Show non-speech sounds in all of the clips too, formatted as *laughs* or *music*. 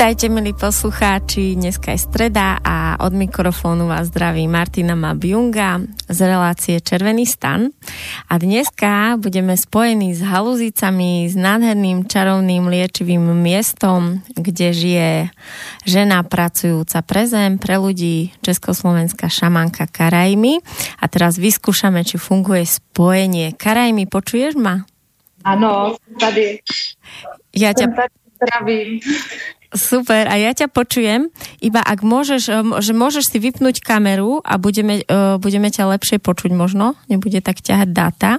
Vítajte, milí poslucháči, dneska je streda a od mikrofónu vás zdraví Martina Mabjunga z relácie Červený stan. A dneska budeme spojení s haluzicami, s nádherným čarovným liečivým miestom, kde žije žena pracujúca pre zem, pre ľudí, československá šamanka Karajmy. A teraz vyskúšame, či funguje spojenie. Karajmy, počuješ ma? Ano, tady. Ja ťa... Zdravím. Super, a ja ťa počujem, iba ak môžeš, eh, že môžeš si vypnúť kameru a budeme, uh, budeme ťa lepšie počuť možno, nebude tak ťahať dáta.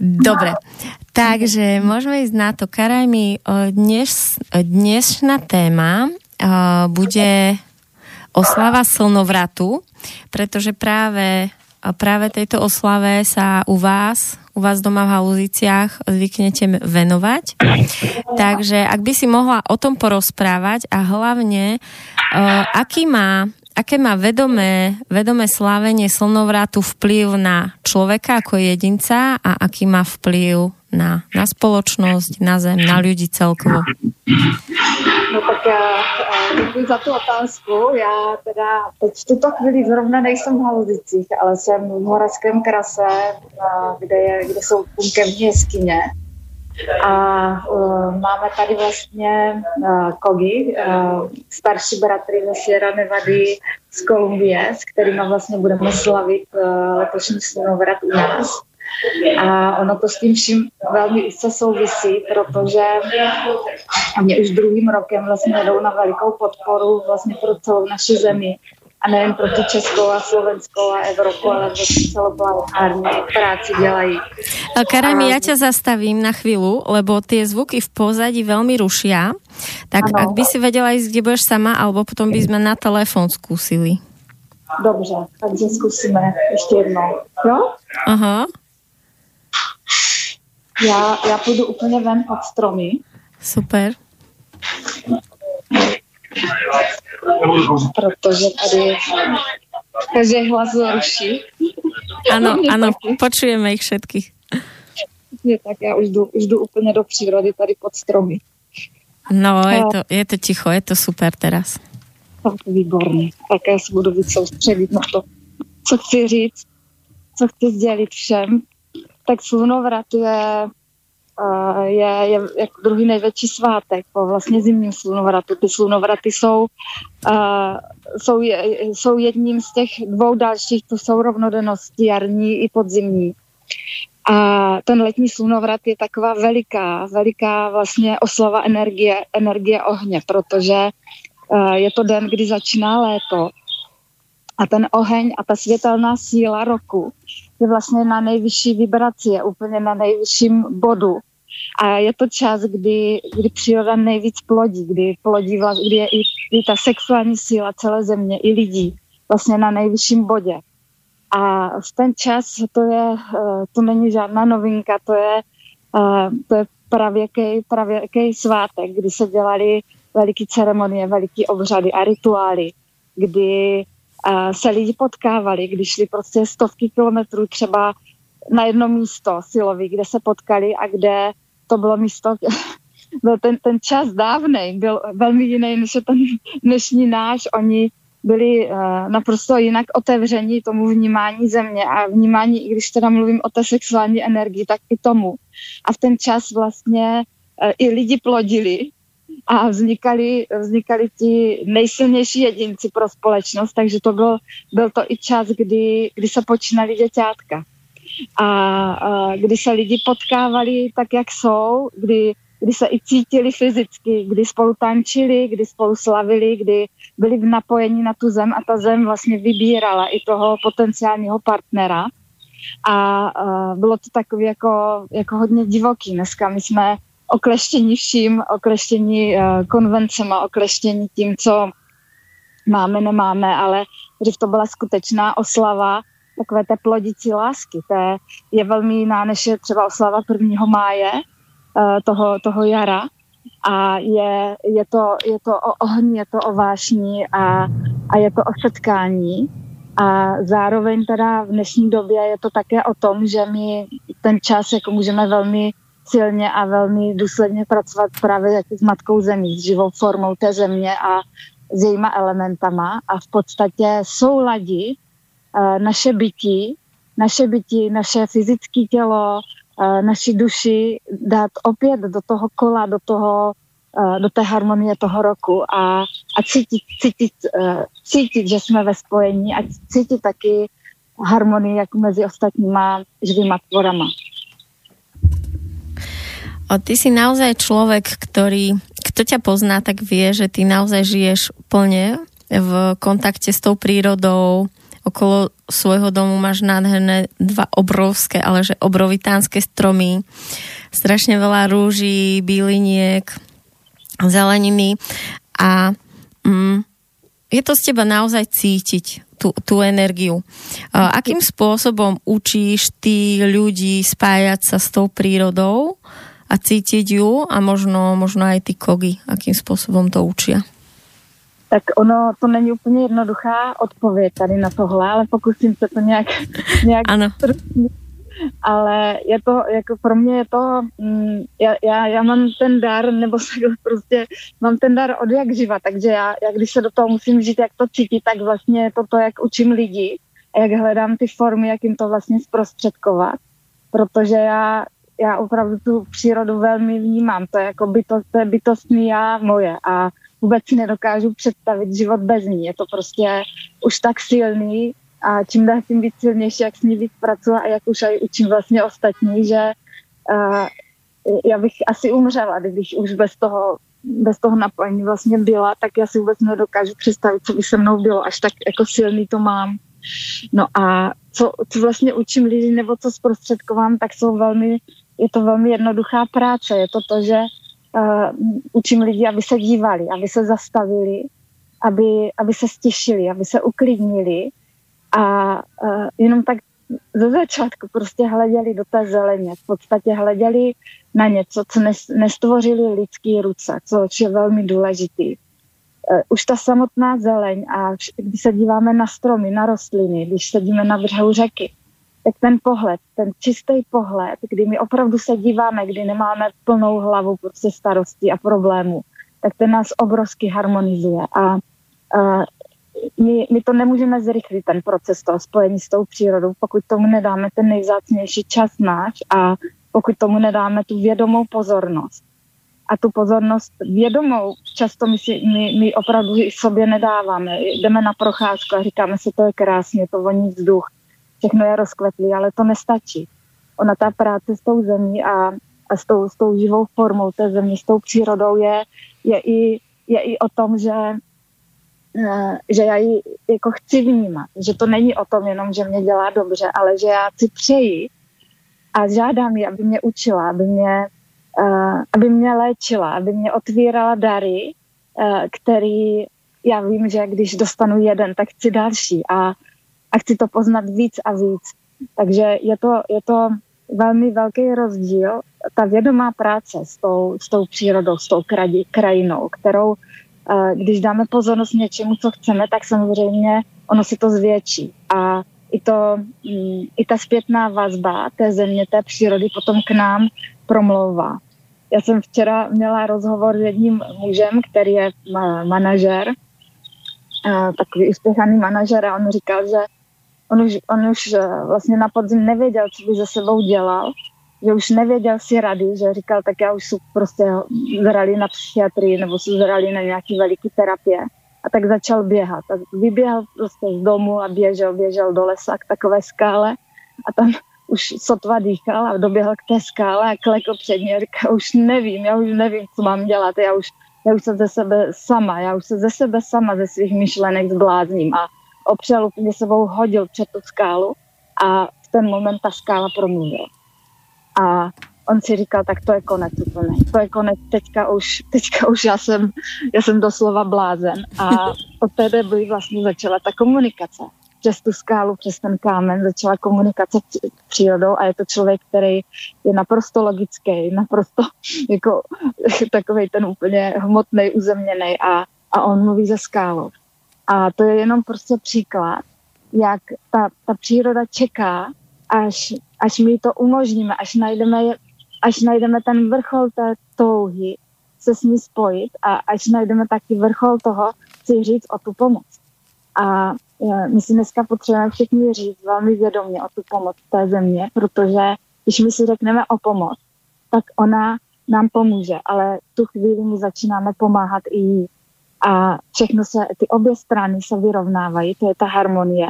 Dobre, takže môžeme ísť na to. Karaj mi, eh, dnes, dnešná téma bude oslava slnovratu, pretože práve, práve tejto oslave sa u vás u vás doma v Haluziciach zvyknete venovať. *laughs* Takže ak by si mohla o tom porozprávať a hlavne, uh, aký má aké má vedomé, vedomé slávenie slnovratu vplyv na človeka ako jedinca a aký má vplyv na, na spoločnosť, na zem, na ľudí celkovo? No tak já děkuji za tu otázku. Já teda teď v tuto chvíli zrovna nejsem v Haluzicích, ale jsem v Moravském krase, kde, je, kde jsou punkovní jeskyně. A uh, máme tady vlastně uh, Kogi, uh, starší bratry ze Sierra Nevady z Kolumbie, s kterými vlastně budeme slavit uh, letošní slunovrat u nás. A ono to s tím vším velmi úzce souvisí, protože mě už druhým rokem vlastně jdou na velikou podporu vlastně pro celou naši zemi a nejen pro tu Českou a Slovenskou a Evropu, ale vlastně celoplanetární práci dělají. Karami, ja ťa zastavím na chvíľu, lebo tie zvuky v pozadí veľmi rušia. Tak ano. ak by si vedela ísť, kde budeš sama, alebo potom by sme na telefon skúsili. Dobře, takže zkusíme ještě jednou. Jo? Aha. Já, já půjdu úplně ven pod stromy. Super. Protože tady každý hlas ruší. Ano, ano, počujeme ich všetkých. Je, tak já už jdu, už jdu úplně do přírody tady pod stromy. No, je to, je to ticho, je to super teraz. Tak výborně. Tak já se budu víc soustředit na to, co chci říct, co chci sdělit všem, tak slunovrat je, je, je jako druhý největší svátek po vlastně zimním slunovratu. Ty slunovraty jsou, jsou, jsou jedním z těch dvou dalších, to jsou rovnodennosti jarní i podzimní. A ten letní slunovrat je taková veliká, veliká vlastně oslava energie, energie ohně, protože je to den, kdy začíná léto a ten oheň a ta světelná síla roku je vlastně na nejvyšší vibraci, je úplně na nejvyšším bodu. A je to čas, kdy, kdy příroda nejvíc plodí, kdy, plodí vlast, kdy je i, i ta sexuální síla celé země, i lidí vlastně na nejvyšším bodě. A v ten čas to je, eh, to není žádná novinka, to je, eh, to je pravěký, pravěký svátek, kdy se dělaly veliké ceremonie, veliké obřady a rituály, kdy se lidi potkávali, když šli prostě stovky kilometrů třeba na jedno místo silový, kde se potkali a kde to bylo místo, *laughs* byl ten, ten čas dávnej, byl velmi jiný než ten dnešní náš. Oni byli uh, naprosto jinak otevření tomu vnímání země a vnímání, i když teda mluvím o té sexuální energii, tak i tomu. A v ten čas vlastně uh, i lidi plodili a vznikali, vznikali ti nejsilnější jedinci pro společnost, takže to byl, byl to i čas, kdy, kdy se počínali děťátka. A, a kdy se lidi potkávali tak, jak jsou, kdy, kdy se i cítili fyzicky, kdy spolu tančili, kdy spolu slavili, kdy byli v napojení na tu zem a ta zem vlastně vybírala i toho potenciálního partnera. A, a bylo to takový jako, jako hodně divoký. Dneska my jsme okleštění vším, okleštění uh, konvencema, okleštění tím, co máme, nemáme, ale dřív to byla skutečná oslava takové té plodicí lásky. To je, je velmi jiná, než je třeba oslava 1. máje uh, toho, toho jara. A je, je, to, je to o ohni, je to o vášní a, a je to o setkání. A zároveň teda v dnešní době je to také o tom, že my ten čas jako můžeme velmi silně a velmi důsledně pracovat právě jako s matkou zemí, s živou formou té země a s jejíma elementama a v podstatě souladit uh, naše bytí, naše bytí, naše fyzické tělo, uh, naši duši dát opět do toho kola, do toho uh, do té harmonie toho roku a, a cítit, cítit, cítit, že jsme ve spojení a cítit taky harmonii jako mezi ostatníma živýma tvorama. O, ty si naozaj človek, ktorý, kto ťa pozná, tak vie, že ty naozaj žiješ plne v kontakte s tou prírodou, okolo svojho domu máš nádherné dva obrovské, ale že obrovitánske stromy, strašne veľa rúží, byliniek, zeleniny. A mm, je to z teba naozaj cítiť, tú, tú energiu. Akým spôsobom učíš ty ľudí spájať sa s tou prírodou a cítiť ju a možno, možno aj ty kogy, akým způsobem to učí? Tak ono, to není úplně jednoduchá odpověď tady na tohle, ale pokusím se to nějak, *laughs* nějak ano. ale je to, jako pro mě je to, mm, já, já, já mám ten dar, nebo *laughs* se prostě mám ten dar od jak živa, takže já, já když se do toho musím žít, jak to cítit, tak vlastně je to to, jak učím lidi a jak hledám ty formy, jak jim to vlastně zprostředkovat, protože já já opravdu tu přírodu velmi vnímám. To je jako bytost, to je bytostný já moje a vůbec si nedokážu představit život bez ní. Je to prostě už tak silný a čím dál tím víc silnější, jak s ní víc pracuji a jak už aj učím vlastně ostatní, že uh, já bych asi umřela, kdybych už bez toho, bez toho napojení vlastně byla, tak já si vůbec nedokážu představit, co by se mnou bylo, až tak jako silný to mám. No a co, co vlastně učím lidi nebo co zprostředkovám, tak jsou velmi je to velmi jednoduchá práce. Je to to, že uh, učím lidi, aby se dívali, aby se zastavili, aby, aby se stišili, aby se uklidnili a uh, jenom tak ze začátku prostě hleděli do té zeleně, v podstatě hleděli na něco, co nestvořili lidský ruce, což je velmi důležitý. Uh, už ta samotná zeleň a když se díváme na stromy, na rostliny, když sedíme na břehu řeky, tak ten pohled, ten čistý pohled, kdy my opravdu se díváme, kdy nemáme plnou hlavu prostě starostí a problémů, tak ten nás obrovsky harmonizuje. A, a my, my to nemůžeme zrychlit, ten proces toho spojení s tou přírodou, pokud tomu nedáme ten nejvzácnější čas náš a pokud tomu nedáme tu vědomou pozornost. A tu pozornost vědomou často my, si, my, my opravdu i sobě nedáváme. Jdeme na procházku a říkáme si, to je krásně, to voní vzduch všechno je rozkvetlý, ale to nestačí. Ona ta práce s tou zemí a, a s, tou, s tou živou formou té země, s tou přírodou je, je, i, je i o tom, že, eh, že já ji jako chci vnímat. Že to není o tom jenom, že mě dělá dobře, ale že já si přeji a žádám ji, aby mě učila, aby mě, uh, aby mě léčila, aby mě otvírala dary, uh, který já vím, že když dostanu jeden, tak chci další. A a chci to poznat víc a víc. Takže je to, je to velmi velký rozdíl, ta vědomá práce s tou, s tou přírodou, s tou kradi, krajinou, kterou, eh, když dáme pozornost něčemu, co chceme, tak samozřejmě ono si to zvětší. A i, to, mm, i ta zpětná vazba té země, té přírody potom k nám promlouvá. Já jsem včera měla rozhovor s jedním mužem, který je manažer, eh, takový úspěchaný manažer a on říkal, že on už, on už eh, vlastně na podzim nevěděl, co by se sebou dělal, že už nevěděl si rady, že říkal, tak já už jsou prostě zrali na psychiatrii nebo jsou zrali na nějaký veliký terapie. A tak začal běhat. A vyběhal prostě z domu a běžel, běžel do lesa k takové skále a tam *laughs* už sotva dýchal a doběhl k té skále a klekl před ní a říkal, už nevím, já už nevím, co mám dělat, já už, já už jsem ze sebe sama, já už se ze sebe sama, ze svých myšlenek zblázním a opřel úplně sebou, hodil před tu skálu a v ten moment ta skála promluvila. A on si říkal, tak to je konec úplně. To je konec, teďka už, teďka už já jsem, já jsem doslova blázen. A od té doby vlastně začala ta komunikace. přes tu skálu, přes ten kámen začala komunikace s přírodou a je to člověk, který je naprosto logický, naprosto jako takový ten úplně hmotný, uzemněný a, a on mluví ze skálou. A to je jenom prostě příklad, jak ta, ta příroda čeká, až, až my to umožníme, až najdeme, až najdeme ten vrchol té touhy se s ní spojit a až najdeme taky vrchol toho, si říct o tu pomoc. A my si dneska potřebujeme všichni říct velmi vědomě o tu pomoc té země, protože když my si řekneme o pomoc, tak ona nám pomůže, ale tu chvíli my začínáme pomáhat i jí. A všechno se, ty obě strany se vyrovnávají, to je ta harmonie.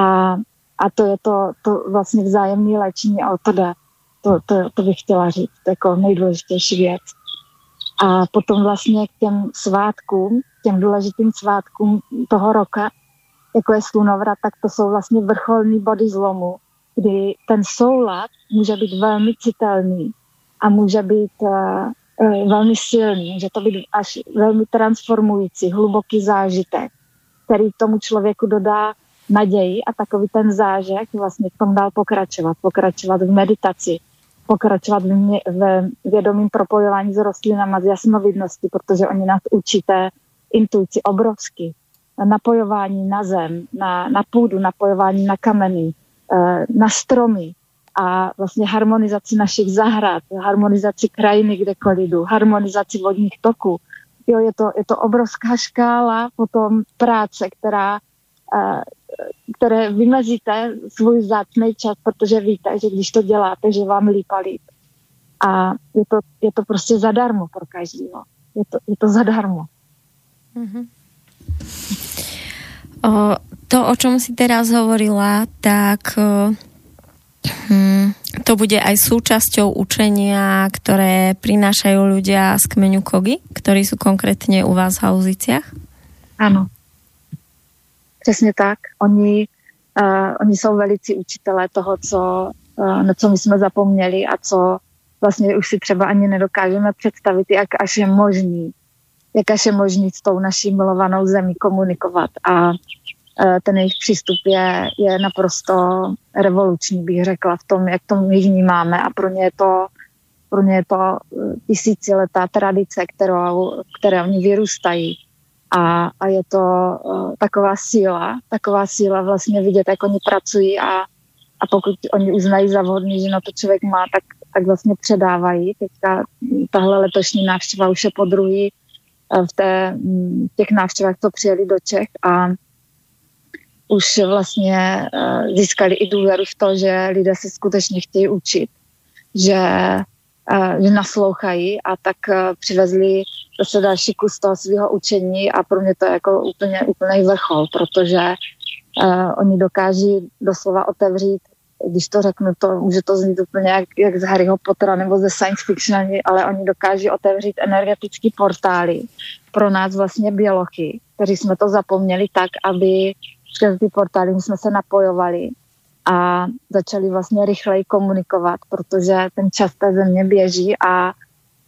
A, a to je to, to vlastně vzájemné léčení a to jde. To, to, to bych chtěla říct, jako nejdůležitější věc. A potom vlastně k těm svátkům, těm důležitým svátkům toho roka, jako je slunovrat, tak to jsou vlastně vrcholní body zlomu, kdy ten soulad může být velmi citelný a může být uh, velmi silný, může to být až velmi transformující, hluboký zážitek, který tomu člověku dodá naději a takový ten zážek vlastně v tom dál pokračovat, pokračovat v meditaci, pokračovat v, mě, v vědomým propojování s rostlinama, z jasnovidnosti, protože oni nás učí té intuici obrovsky. Napojování na zem, na, na půdu, napojování na kameny, eh, na stromy a vlastně harmonizaci našich zahrad, harmonizaci krajiny, kdekoliv jdu, harmonizaci vodních toků. Jo, je, to, je to obrovská škála potom práce, která eh, které vymezíte svůj zácný čas, protože víte, že když to děláte, že vám líp a líp. A je to, je to prostě zadarmo pro každého. Je to, je to zadarmo. Mm-hmm. O, to, o čom si teraz hovorila, tak hm, to bude aj súčasťou učenia, ktoré prinášajú ľudia z kmeňu Kogy, ktorí sú konkrétne u vás v Haluziciach? Áno. Přesně tak. Oni, uh, oni jsou velicí učitelé toho, co, uh, na co my jsme zapomněli a co vlastně už si třeba ani nedokážeme představit, jak až je možný, jak až je možný s tou naší milovanou zemí komunikovat. A ten jejich přístup je, je naprosto revoluční, bych řekla, v tom, jak to my vnímáme a pro ně je to pro ně je to tisíciletá tradice, kterou, které oni vyrůstají a, a je to uh, taková síla, taková síla vlastně vidět, jak oni pracují a, a pokud oni uznají za vhodný, že na to člověk má, tak, tak vlastně předávají. Teďka tahle letošní návštěva už je po druhý v té, mm, těch návštěvách, co přijeli do Čech a už vlastně uh, získali i důvěru v to, že lidé se skutečně chtějí učit, že že naslouchají a tak e, přivezli zase další kus toho svého učení a pro mě to je jako úplně úplný vrchol, protože oni dokáží doslova otevřít, když to řeknu, to může to znít úplně jak, jak z Harryho Pottera nebo ze science fiction, ale oni dokáží otevřít energetický portály pro nás vlastně biolochy, kteří jsme to zapomněli tak, aby přes ty portály jsme se napojovali a začali vlastně rychleji komunikovat, protože ten čas té země běží a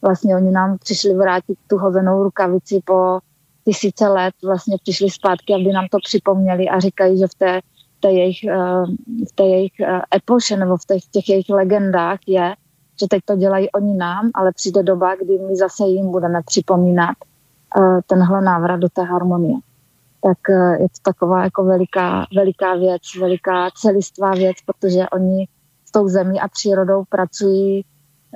vlastně oni nám přišli vrátit tu hozenou rukavici po tisíce let, vlastně přišli zpátky, aby nám to připomněli a říkají, že v té, té jejich, eh, v té jejich eh, epoše nebo v těch, těch jejich legendách je, že teď to dělají oni nám, ale přijde doba, kdy my zase jim budeme připomínat eh, tenhle návrat do té harmonie tak eh, je to taková jako veliká, veliká věc, veliká celistvá věc, protože oni s tou zemí a přírodou pracují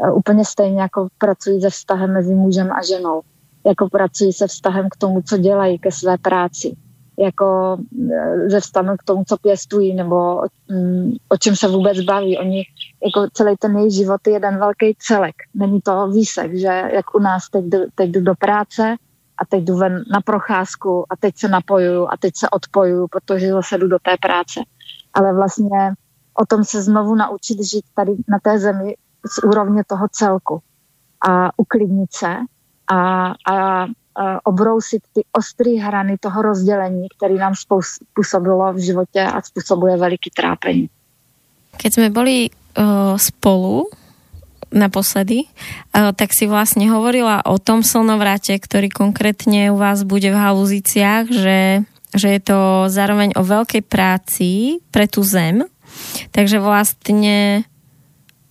eh, úplně stejně, jako pracují se vztahem mezi mužem a ženou. Jako pracují se vztahem k tomu, co dělají, ke své práci. Jako eh, ze vztahem k tomu, co pěstují, nebo o, mm, o čem se vůbec baví. Oni, jako celý ten jejich život je jeden velký celek. Není to výsek, že jak u nás teď, teď jdu do práce, a teď jdu ven na procházku a teď se napojuju a teď se odpojuju, protože zase jdu do té práce. Ale vlastně o tom se znovu naučit žít tady na té zemi z úrovně toho celku a uklidnit se a, a, a obrousit ty ostré hrany toho rozdělení, který nám způsobilo v životě a způsobuje veliký trápení. Keď jsme byli uh, spolu naposledy, tak si vlastne hovorila o tom slnovrate, ktorý konkrétne u vás bude v haluziciach, že že je to zároveň o veľkej práci pre tú zem, takže vlastne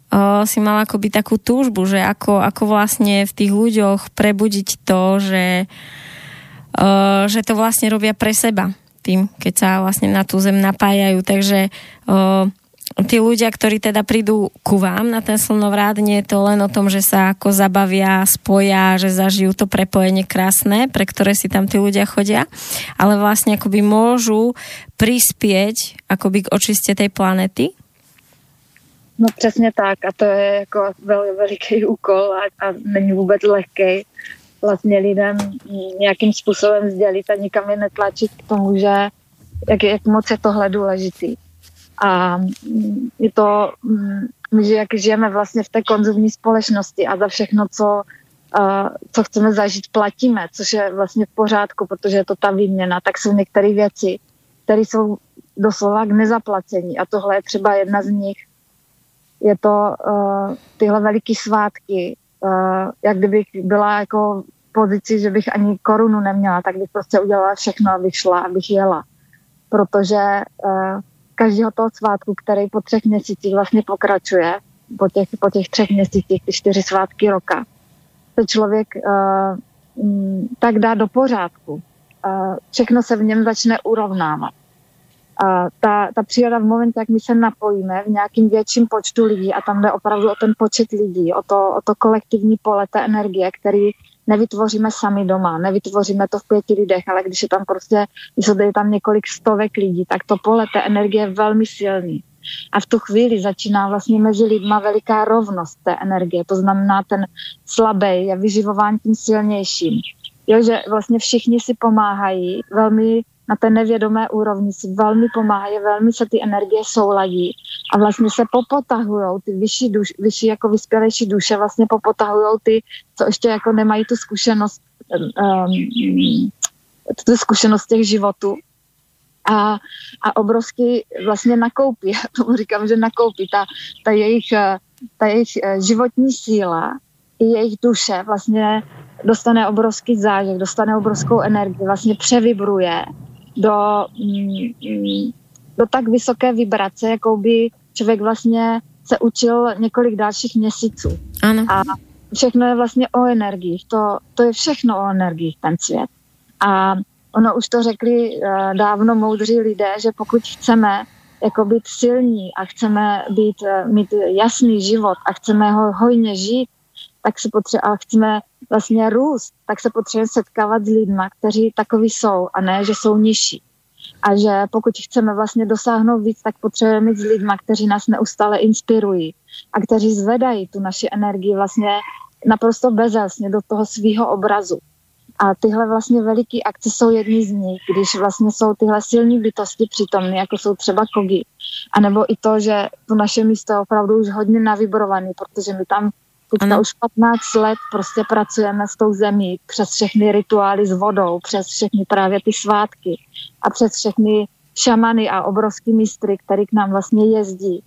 o, si mala akoby takú túžbu, že ako, ako vlastne v tých ľuďoch prebudiť to, že, o, že to vlastne robia pre seba tým, keď sa vlastne na tú zem napájajú. Takže o, tí ľudia, ktorí teda prídu ku vám na ten slnovrat, nie je to len o tom, že sa ako zabavia, spoja, že zažijú to prepojenie krásne, pre ktoré si tam tí ľudia chodia, ale vlastne akoby môžu prispieť akoby k očiste tej planety. No přesně tak a to je jako vel, veliký úkol a, a není vůbec lehký vlastně lidem nějakým způsobem sdělit a nikam je netlačit k tomu, že jak, jak moc je tohle důležitý. A mm, je to, mm, že jak žijeme vlastně v té konzumní společnosti a za všechno, co, co chceme zažít, platíme, což je vlastně v pořádku, protože je to ta výměna, tak jsou některé věci, které jsou doslova k nezaplacení a tohle je třeba jedna z nich. Je to tyhle veliký svátky, jak kdybych byla jako v pozici, že bych ani korunu neměla, tak bych prostě udělala všechno, abych šla, abych jela. Protože uh, každého toho svátku, který po třech měsících vlastně pokračuje, po těch, po těch třech měsících, ty čtyři svátky roka, se člověk uh, tak dá do pořádku. Uh, všechno se v něm začne urovnávat. Uh, ta, ta příroda v momentě, jak my se napojíme v nějakým větším počtu lidí a tam jde opravdu o ten počet lidí, o to, o to kolektivní pole té energie, který nevytvoříme sami doma, nevytvoříme to v pěti lidech, ale když je tam prostě, když je tam několik stovek lidí, tak to pole té energie je velmi silný. A v tu chvíli začíná vlastně mezi lidma veliká rovnost té energie. To znamená, ten slabý je vyživován tím silnějším. Jo, že vlastně všichni si pomáhají velmi na té nevědomé úrovni si velmi pomáhají, velmi se ty energie souladí a vlastně se popotahují ty vyšší, duš, vyšší jako vyspělejší duše, vlastně popotahují ty, co ještě jako nemají tu zkušenost, um, tu zkušenost těch životů. A, a obrovsky vlastně nakoupí, *laughs* já tomu říkám, že nakoupí ta, ta jejich, ta jejich eh, životní síla i jejich duše vlastně dostane obrovský zážeh, dostane obrovskou energii, vlastně převibruje do, mm, mm, do tak vysoké vibrace, jakou by člověk vlastně se učil několik dalších měsíců. Ano. A všechno je vlastně o energiích. To, to je všechno o energiích, ten svět. A ono už to řekli uh, dávno moudří lidé, že pokud chceme jako být silní a chceme být, uh, mít jasný život a chceme ho hojně žít, tak se potře- a chceme vlastně růst, tak se potřebujeme setkávat s lidmi, kteří takový jsou a ne, že jsou nižší. A že pokud chceme vlastně dosáhnout víc, tak potřebujeme mít s lidmi, kteří nás neustále inspirují a kteří zvedají tu naši energii vlastně naprosto bezelsně do toho svého obrazu. A tyhle vlastně veliké akce jsou jedny z nich, když vlastně jsou tyhle silní bytosti přítomny, jako jsou třeba kogy. A nebo i to, že to naše místo je opravdu už hodně navibrované, protože my tam Teďka už 15 let prostě pracujeme s tou zemí přes všechny rituály s vodou, přes všechny právě ty svátky a přes všechny šamany a obrovský mistry, který k nám vlastně jezdí.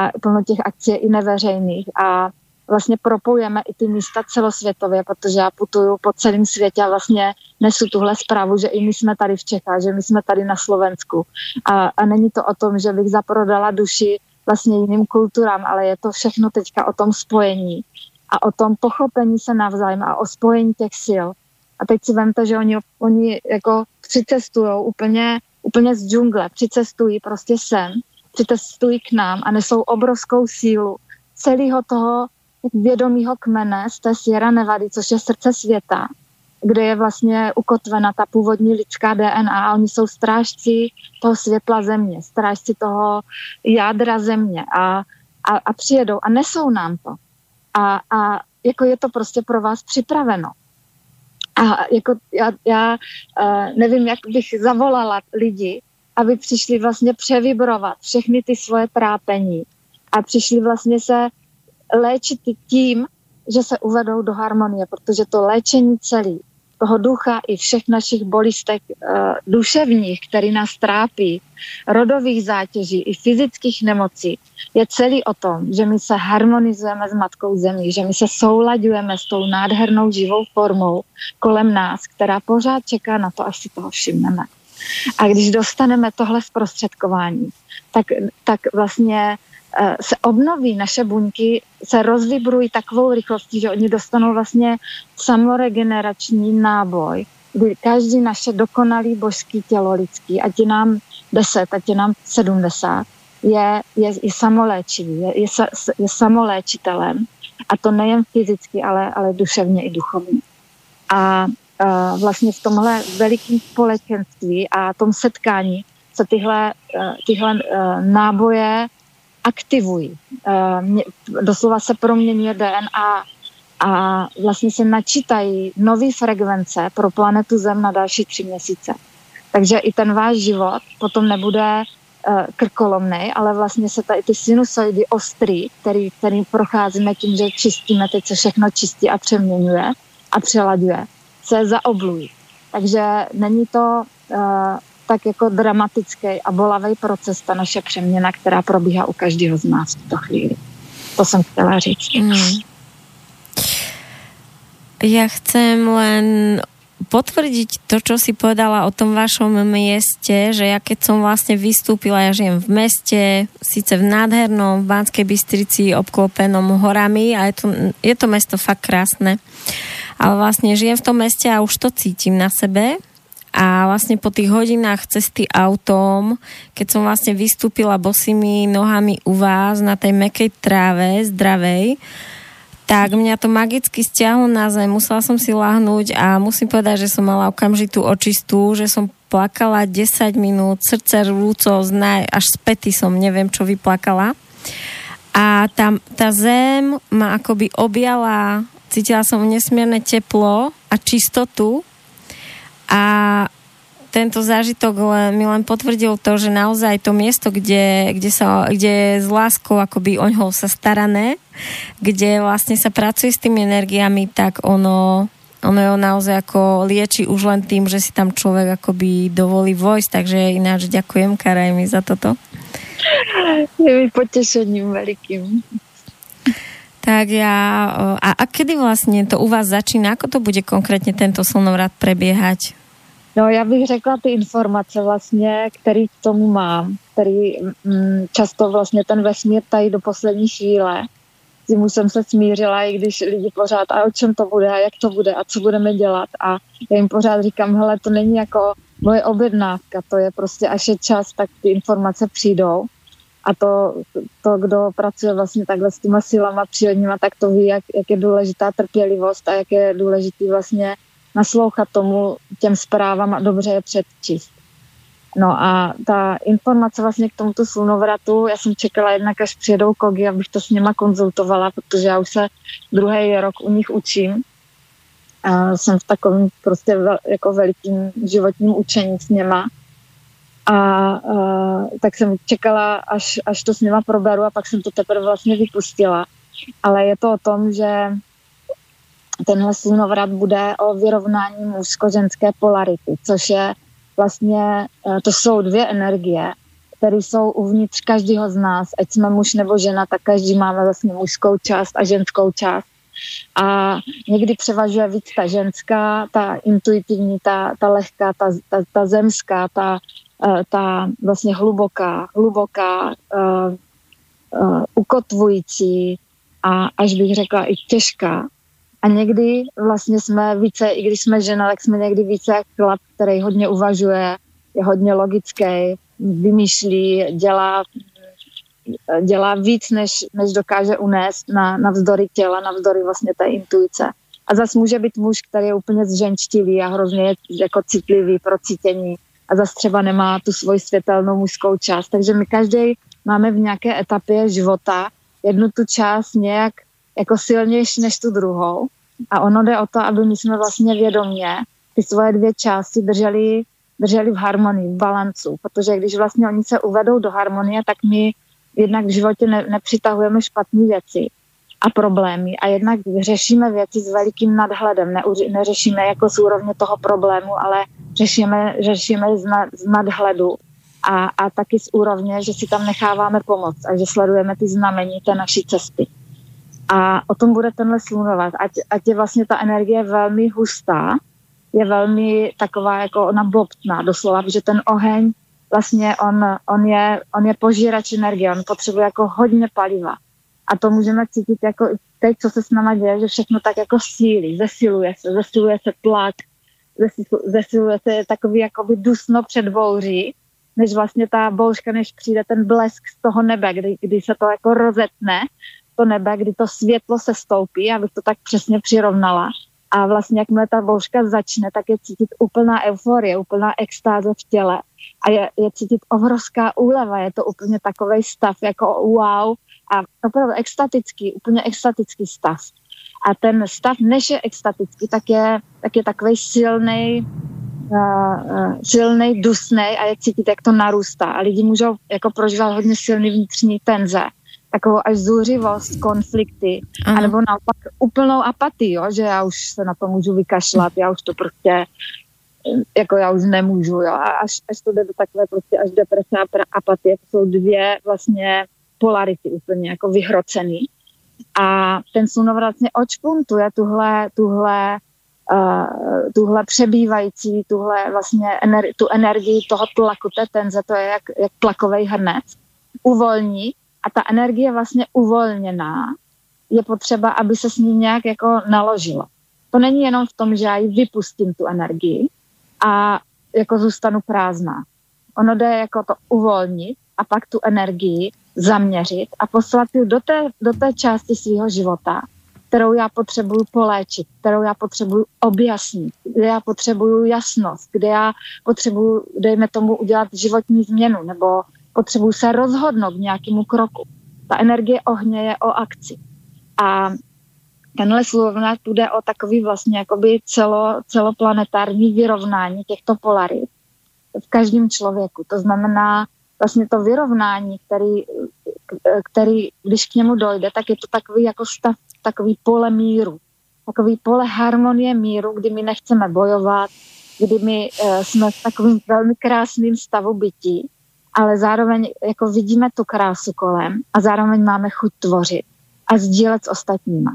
A plno těch akcí je i neveřejných. A vlastně propojujeme i ty místa celosvětově, protože já putuju po celém světě a vlastně nesu tuhle zprávu, že i my jsme tady v Čechách, že my jsme tady na Slovensku. A, a není to o tom, že bych zaprodala duši vlastně jiným kulturám, ale je to všechno teďka o tom spojení a o tom pochopení se navzájem a o spojení těch sil. A teď si vemte, že oni, oni jako přicestují úplně, úplně z džungle, přicestují prostě sem, přicestují k nám a nesou obrovskou sílu celého toho vědomího kmene z té Sierra Nevady, což je srdce světa, kde je vlastně ukotvena ta původní lidská DNA oni jsou strážci toho světla země, strážci toho jádra země a, a, a přijedou a nesou nám to. A, a jako je to prostě pro vás připraveno. A jako já, já uh, nevím, jak bych zavolala lidi, aby přišli vlastně převibrovat všechny ty svoje trápení a přišli vlastně se léčit tím, že se uvedou do harmonie, protože to léčení celý toho ducha i všech našich bolistek uh, duševních, který nás trápí, rodových zátěží i fyzických nemocí, je celý o tom, že my se harmonizujeme s Matkou Zemí, že my se soulaďujeme s tou nádhernou živou formou kolem nás, která pořád čeká na to, až si toho všimneme. A když dostaneme tohle zprostředkování, tak, tak vlastně se obnoví naše buňky, se rozvibrují takovou rychlostí, že oni dostanou vlastně samoregenerační náboj, kdy každý naše dokonalý božský tělo lidský, ať je nám 10, ať je nám 70, je, je, je samoléčivý, je, je, je samoléčitelem a to nejen fyzicky, ale, ale duševně i duchovně. A uh, vlastně v tomhle velikém společenství a tom setkání se tyhle, uh, tyhle náboje aktivují. Uh, doslova se proměňuje DNA a vlastně se načítají nové frekvence pro planetu Zem na další tři měsíce. Takže i ten váš život potom nebude uh, krkolomný, ale vlastně se tady ty sinusoidy ostrý, který, který procházíme tím, že čistíme, teď se všechno čistí a přeměňuje a přelaďuje, se zaoblují. Takže není to uh, tak jako dramatický a bolavý proces, ta naše přeměna, která probíhá u každého z nás v tuto chvíli. To jsem chtěla říct. Mm. Ja chcem len potvrdiť to, čo si povedala o tom vašom mieste, že ja keď som vlastne vystúpila, ja žijem v meste, síce v nádhernom, v Banskej Bystrici obklopenom horami a je to, je to mesto fakt krásne. Ale vlastne žijem v tom meste a už to cítim na sebe a vlastne po tých hodinách cesty autom, keď som vlastne vystúpila bosými nohami u vás na tej mekej tráve, zdravej, tak mňa to magicky stiahlo na zem, musela som si lahnúť a musím povedať, že som mala okamžitú očistú, že som plakala 10 minút, srdce rúco, až späty som, neviem čo vyplakala. A tá, tá zem ma akoby objala, cítila som nesmierne teplo a čistotu a tento zážitok mi len potvrdil to, že naozaj to miesto, kde, kde, sa, kde je s láskou akoby oňho sa starané, kde vlastne sa pracuje s tými energiami, tak ono, ono je naozaj ako lieči už len tým, že si tam človek akoby dovolí vojsť, takže ináč ďakujem Karajmi za toto. Je mi potešením velikým. Tak ja, a, a kedy vlastne to u vás začína? Ako to bude konkrétne tento slnovrat prebiehať? No já bych řekla ty informace vlastně, který k tomu mám, který mm, často vlastně ten vesmír tají do poslední chvíle. Tím jsem se smířila, i když lidi pořád, a o čem to bude, a jak to bude, a co budeme dělat. A já jim pořád říkám, hele, to není jako moje objednávka, to je prostě, až je čas, tak ty informace přijdou. A to, to kdo pracuje vlastně takhle s těma silama přírodníma, tak to ví, jak, jak je důležitá trpělivost a jak je důležitý vlastně naslouchat tomu, těm zprávám a dobře je předčíst. No a ta informace vlastně k tomuto slunovratu, já jsem čekala jednak, až přijedou kogy, abych to s nima konzultovala, protože já už se druhý rok u nich učím. A jsem v takovém prostě vel, jako velikým životním učení s něma. A, a tak jsem čekala, až, až to s nima proberu a pak jsem to teprve vlastně vypustila. Ale je to o tom, že tenhle slunovrat bude o vyrovnání mužsko-ženské polarity, což je vlastně, eh, to jsou dvě energie, které jsou uvnitř každého z nás, ať jsme muž nebo žena, tak každý máme vlastně mužskou část a ženskou část. A někdy převažuje víc ta ženská, ta intuitivní, ta, ta lehká, ta, ta, ta zemská, ta, ta vlastně hluboká, hluboká, uh, uh, ukotvující a až bych řekla i těžká. A někdy vlastně jsme více, i když jsme žena, tak jsme někdy více jak chlap, který hodně uvažuje, je hodně logický, vymýšlí, dělá, dělá víc, než, než dokáže unést na, na vzdory těla, na vzdory vlastně té intuice. A zase může být muž, který je úplně zženčtilý a hrozně jako citlivý pro cítění a zase třeba nemá tu svoji světelnou mužskou část. Takže my každý máme v nějaké etapě života jednu tu část nějak jako silnější než tu druhou. A ono jde o to, aby my jsme vlastně vědomě ty svoje dvě části drželi, drželi v harmonii, v balancu. Protože když vlastně oni se uvedou do harmonie, tak my jednak v životě ne, nepřitahujeme špatné věci a problémy a jednak řešíme věci s velikým nadhledem. Ne, neřešíme jako z úrovně toho problému, ale řešíme, řešíme z, na, z nadhledu a, a taky z úrovně, že si tam necháváme pomoc a že sledujeme ty znamení té naší cesty. A o tom bude tenhle slunovat. Ať, ať je vlastně ta energie velmi hustá, je velmi taková, jako ona bobtná doslova, že ten oheň vlastně on, on, je, on je požírač energie, on potřebuje jako hodně paliva. A to můžeme cítit jako teď, co se s náma děje, že všechno tak jako sílí, zesiluje se, zesiluje se tlak, zesiluje se takový jakoby dusno před bouří, než vlastně ta bouřka, než přijde ten blesk z toho nebe, kdy, kdy se to jako rozetne, to nebe, kdy to světlo se stoupí, abych to tak přesně přirovnala. A vlastně jakmile ta bouřka začne, tak je cítit úplná euforie, úplná extáze v těle. A je, je cítit obrovská úleva, je to úplně takový stav jako wow a opravdu extatický, úplně extatický stav. A ten stav, než je extatický, tak je, tak je takový silný, uh, uh, silný, dusný a je cítit, jak to narůstá. A lidi můžou jako prožívat hodně silný vnitřní tenze takovou až zůřivost, konflikty, Aha. anebo naopak úplnou apatii, jo, že já už se na to můžu vykašlat, já už to prostě jako já už nemůžu, jo, a až, až to jde do takové prostě až deprese a apatie, to jsou dvě vlastně polarity úplně jako vyhrocený. A ten slunovrat vlastně očpuntuje tuhle, tuhle, uh, tuhle přebývající, tuhle vlastně ener- tu energii toho tlaku, té tenze, to je jak, jak tlakový hrnec, uvolní a ta energie vlastně uvolněná, je potřeba, aby se s ní nějak jako naložilo. To není jenom v tom, že já ji vypustím tu energii a jako zůstanu prázdná. Ono jde jako to uvolnit a pak tu energii zaměřit a poslat ji do té, do té části svého života, kterou já potřebuju poléčit, kterou já potřebuju objasnit, kde já potřebuju jasnost, kde já potřebuju, dejme tomu, udělat životní změnu nebo potřebuju se rozhodnout k nějakému kroku. Ta energie ohně je o akci. A tenhle slovna tu jde o takový vlastně jakoby celo, celoplanetární vyrovnání těchto polarit v každém člověku. To znamená vlastně to vyrovnání, který, který když k němu dojde, tak je to takový jako stav, takový pole míru. Takový pole harmonie míru, kdy my nechceme bojovat, kdy my uh, jsme v takovým velmi krásným stavu bytí ale zároveň jako vidíme tu krásu kolem a zároveň máme chuť tvořit a sdílet s ostatníma.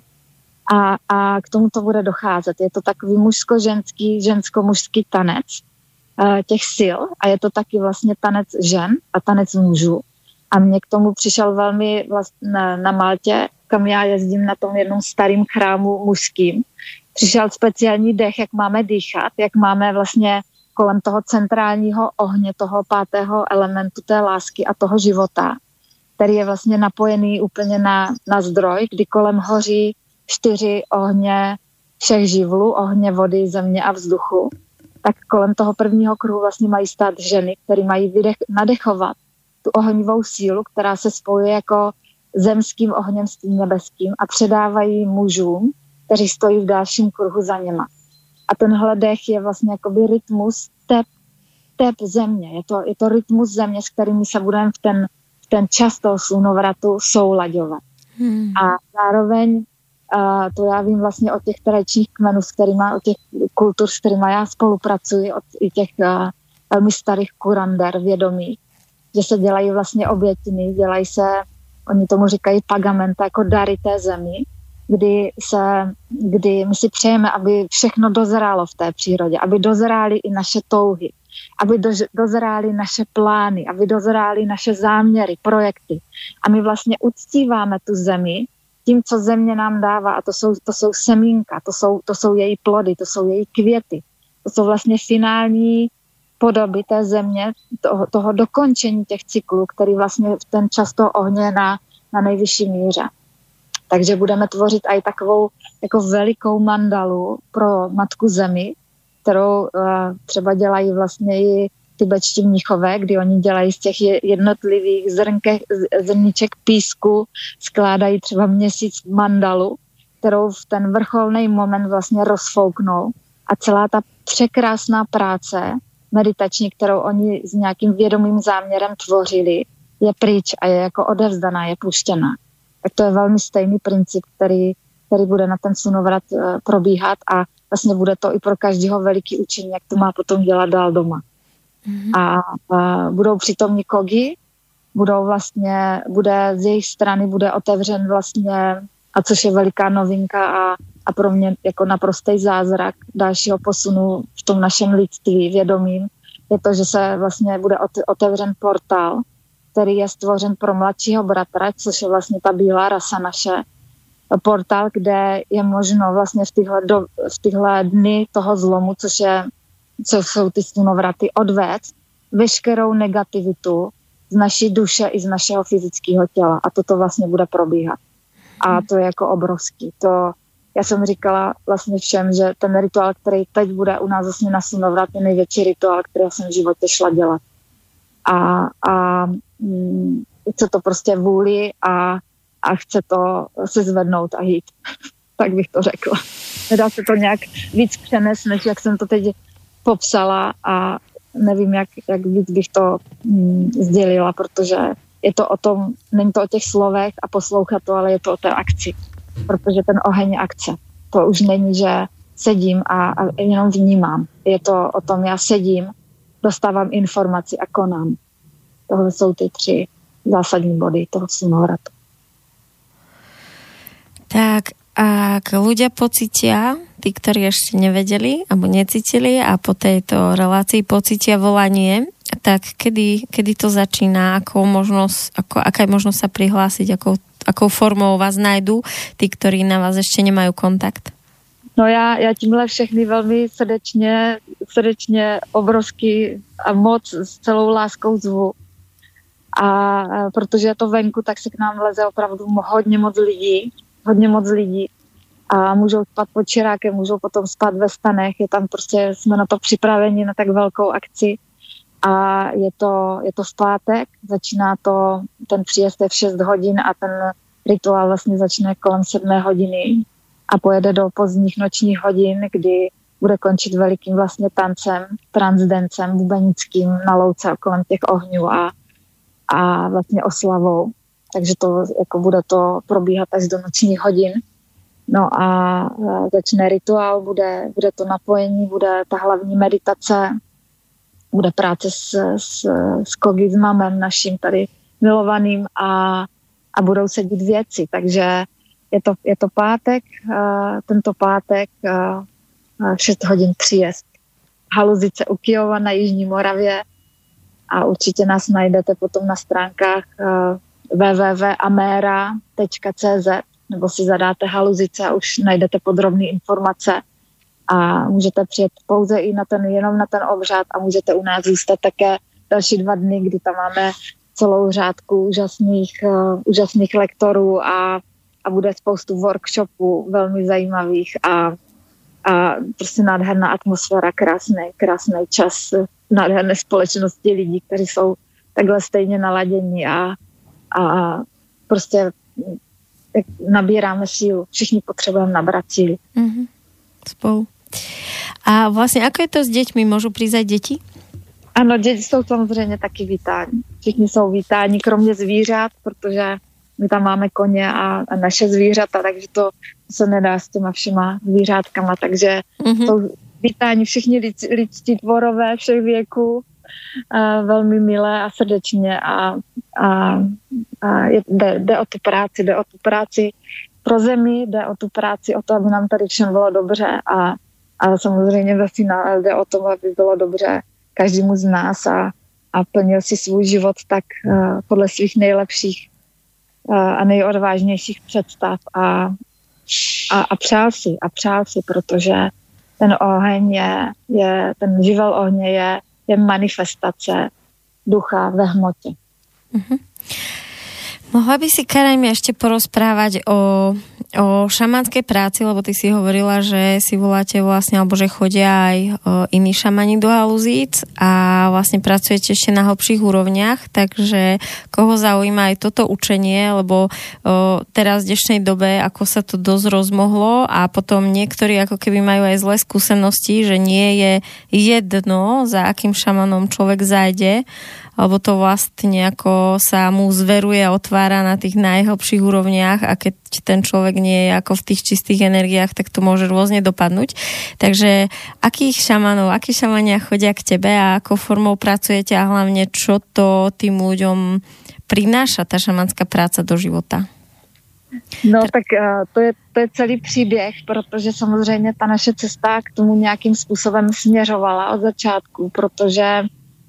A, a k tomu to bude docházet. Je to takový mužsko-ženský, žensko-mužský tanec těch sil a je to taky vlastně tanec žen a tanec mužů. A mně k tomu přišel velmi vlastně na, na Maltě, kam já jezdím na tom jednom starým chrámu mužským. Přišel speciální dech, jak máme dýchat, jak máme vlastně kolem toho centrálního ohně, toho pátého elementu té lásky a toho života, který je vlastně napojený úplně na, na zdroj, kdy kolem hoří čtyři ohně všech živlů, ohně vody, země a vzduchu, tak kolem toho prvního kruhu vlastně mají stát ženy, které mají vydech, nadechovat tu ohnivou sílu, která se spojuje jako zemským ohněm s tím nebeským a předávají mužům, kteří stojí v dalším kruhu za něma. A tenhle dech je vlastně jakoby rytmus tep, tep země. Je to, je to rytmus země, s kterými se budeme v ten, v ten čas toho slunovratu soulaďovat. Hmm. A zároveň a to já vím vlastně o těch tradičních kmenů, s kterými, o těch kultur, s kterými já spolupracuji, od i těch uh, velmi starých kurander vědomí, že se dělají vlastně obětiny, dělají se, oni tomu říkají pagamenta, jako dary té zemi, kdy, se, kdy my si přejeme, aby všechno dozrálo v té přírodě, aby dozrály i naše touhy, aby do, dozrály naše plány, aby dozrály naše záměry, projekty. A my vlastně uctíváme tu zemi tím, co země nám dává. A to jsou, to jsou semínka, to jsou, to jsou její plody, to jsou její květy. To jsou vlastně finální podoby té země, toho, toho dokončení těch cyklů, který vlastně v ten čas toho ohně na, na nejvyšší míře. Takže budeme tvořit i takovou jako velikou mandalu pro Matku Zemi, kterou uh, třeba dělají vlastně i tibetští mnichové, kdy oni dělají z těch jednotlivých zrnke, zrniček písku, skládají třeba měsíc mandalu, kterou v ten vrcholný moment vlastně rozfouknou a celá ta překrásná práce meditační, kterou oni s nějakým vědomým záměrem tvořili, je pryč a je jako odevzdaná, je puštěná tak to je velmi stejný princip, který, který bude na ten sunovrat uh, probíhat a vlastně bude to i pro každého veliký učení, jak to má potom dělat dál doma. Mm-hmm. A uh, budou přitomní kogi, budou vlastně, bude z jejich strany bude otevřen vlastně, a což je veliká novinka a, a a pro mě jako naprostý zázrak dalšího posunu v tom našem lidství vědomím je to, že se vlastně bude otevřen portál, který je stvořen pro mladšího bratra, což je vlastně ta bílá rasa naše, portál, kde je možno vlastně v tyhle, do, v tyhle dny toho zlomu, což, je, co jsou ty slunovraty, odvést veškerou negativitu z naší duše i z našeho fyzického těla. A toto vlastně bude probíhat. A to je jako obrovský. To, já jsem říkala vlastně všem, že ten rituál, který teď bude u nás vlastně na slunovrat, je největší rituál, který jsem v životě šla dělat. A, a mm, chce to prostě vůli a, a chce to se zvednout a jít. *laughs* tak bych to řekla. Nedá se to nějak víc přenést, než jak jsem to teď popsala a nevím, jak, jak víc bych to mm, sdělila, protože je to o tom, není to o těch slovech a poslouchat to, ale je to o té akci. Protože ten oheň akce. To už není, že sedím a, a jenom vnímám. Je to o tom, já sedím, dostávám informaci a konám. Tohle jsou ty tři zásadní body toho slunovratu. Tak ak ľudia pocitia, tí, ktorí ešte nevedeli alebo necítili a po tejto relácii pocitia volanie, tak kedy, kedy to začína, akou možnosť, ako, aká je možnosť sa prihlásiť, akou, akou formou vás najdú tí, ktorí na vás ešte nemajú kontakt? No já, já tímhle všechny velmi srdečně, srdečně, obrovsky a moc s celou láskou zvu. A, protože je to venku, tak se k nám leze opravdu hodně moc lidí hodně moc lidí a můžou spát pod čirákem, můžou potom spát ve stanech, je tam prostě, jsme na to připraveni na tak velkou akci. A je to, je to v pátek, začíná to, ten příjezd je v 6 hodin a ten rituál vlastně začne kolem 7 hodiny a pojede do pozdních nočních hodin, kdy bude končit velikým vlastně tancem, transdencem bubenickým na louce kolem těch ohňů a, a vlastně oslavou. Takže to jako bude to probíhat až do nočních hodin. No a e, začne rituál, bude, bude to napojení, bude ta hlavní meditace, bude práce s, s, s kogizmamem naším tady milovaným a, a budou se dít věci. Takže je to, je to pátek, uh, tento pátek uh, 6 hodin příjezd. Haluzice u Kijova na Jižní Moravě a určitě nás najdete potom na stránkách www.amera.cz nebo si zadáte haluzice a už najdete podrobné informace a můžete přijet pouze i na ten, jenom na ten obřad a můžete u nás zůstat také další dva dny, kdy tam máme celou řádku úžasných, uh, úžasných lektorů a, a bude spoustu workshopů velmi zajímavých a, a prostě nádherná atmosféra, krásný, krásný čas, nádherné společnosti lidí, kteří jsou takhle stejně naladění a, a prostě nabíráme sílu. Všichni potřebujeme nabrat sílu. Mm-hmm. Spolu. A vlastně, ako je to s dětmi? Můžu přizat děti? Ano, děti jsou samozřejmě taky vítáni. Všichni jsou vítáni, kromě zvířat, protože my tam máme koně a, a naše zvířata, takže to, se nedá s těma všema zvířátkama, takže mm-hmm. jsou vítáni všichni lid, lidští tvorové všech věků velmi milé a srdečně a, a, a jde, jde o tu práci, jde o tu práci pro zemi, jde o tu práci, o to, aby nám tady všem bylo dobře a, a samozřejmě ve finále jde o to, aby bylo dobře každému z nás a, a plnil si svůj život tak uh, podle svých nejlepších uh, a nejodvážnějších představ a, a, a přál si, a přál si, protože ten oheň je, je ten živel ohně je je manifestace ducha ve hmotě. Uh-huh. Mohla by si, Karajmi, ešte porozprávať o, o šamanskej práci, lebo ty si hovorila, že si voláte vlastne, alebo že chodia aj o, iní šamani do haluzíc a vlastne pracujete ešte na hlbších úrovniach, takže koho zaujíma aj toto učenie, lebo o, teraz v dnešnej dobe, ako sa to dosť rozmohlo a potom niektorí ako keby majú aj zlé skúsenosti, že nie je jedno, za akým šamanom človek zajde, alebo to vlastne ako sa mu zveruje a otvára na tých najhlbších úrovniach a keď ten človek nie je ako v tých čistých energiách, tak to môže rôzne dopadnúť. Takže akých šamanov, akí šamania chodia k tebe a ako formou pracujete a hlavne čo to tým ľuďom prináša tá šamanská práca do života? No tak uh, to, je, to je celý příběh, protože samozřejmě ta naše cesta k tomu nějakým způsobem směřovala od začátku, protože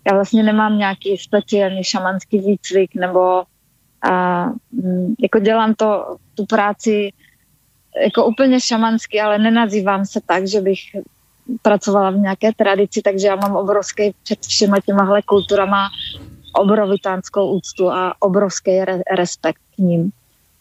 já vlastně nemám nějaký speciální šamanský výcvik nebo uh, jako dělám to, tu práci jako úplně šamansky, ale nenazývám se tak, že bych pracovala v nějaké tradici, takže já mám obrovský před všema těmahle kulturama obrovitánskou úctu a obrovský re- respekt k ním.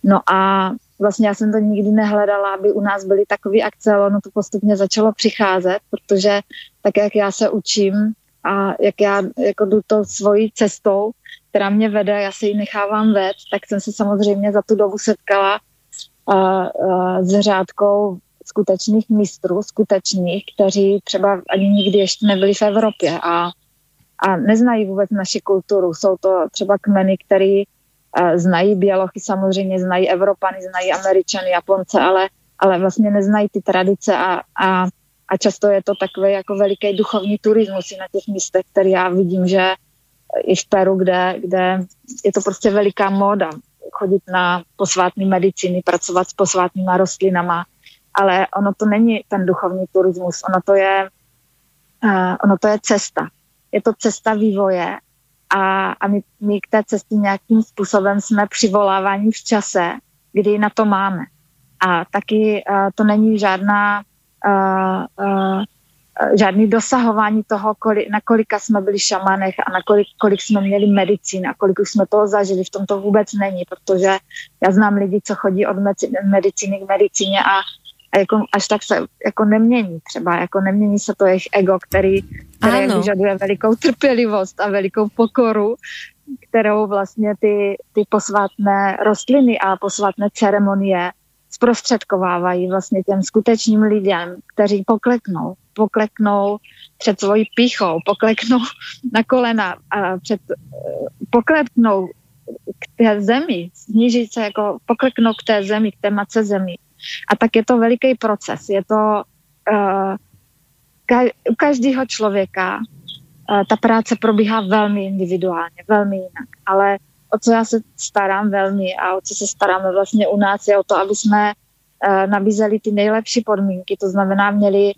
No a vlastně já jsem to nikdy nehledala, aby u nás byly takové akce, ale ono to postupně začalo přicházet, protože tak, jak já se učím a jak já jako jdu to svojí cestou, která mě vede, já se ji nechávám vést, tak jsem se samozřejmě za tu dobu setkala uh, uh, s řádkou skutečných mistrů, skutečných, kteří třeba ani nikdy ještě nebyli v Evropě a, a neznají vůbec naši kulturu. Jsou to třeba kmeny, který uh, znají Bělochy, samozřejmě znají Evropany, znají Američany, Japonce, ale, ale vlastně neznají ty tradice a, a, a často je to takový jako veliký duchovní turismus i na těch místech, který já vidím, že i v Peru, kde, kde je to prostě veliká móda chodit na posvátní medicíny, pracovat s posvátnýma rostlinama, ale ono to není ten duchovní turismus, ono to je, uh, ono to je cesta. Je to cesta vývoje a, a my, my k té cestě nějakým způsobem jsme přivoláváni v čase, kdy na to máme. A taky uh, to není žádná uh, žádný dosahování toho, kolik, na kolika jsme byli šamanech a na kolik, kolik jsme měli medicín a kolik už jsme toho zažili, v tom to vůbec není, protože já znám lidi, co chodí od medicíny k medicíně a a jako až tak se jako nemění třeba, jako nemění se to jejich ego, který, který vyžaduje velikou trpělivost a velikou pokoru, kterou vlastně ty, ty posvátné rostliny a posvátné ceremonie zprostředkovávají vlastně těm skutečným lidem, kteří pokleknou, pokleknou před svojí píchou, pokleknou *laughs* na kolena a před, pokleknou k té zemi, sníží se jako pokleknou k té zemi, k té matce zemi a tak je to veliký proces. Je to uh, u každého člověka uh, ta práce probíhá velmi individuálně, velmi jinak. Ale o co já se starám velmi a o co se staráme vlastně u nás je o to, aby jsme uh, nabízeli ty nejlepší podmínky, to znamená měli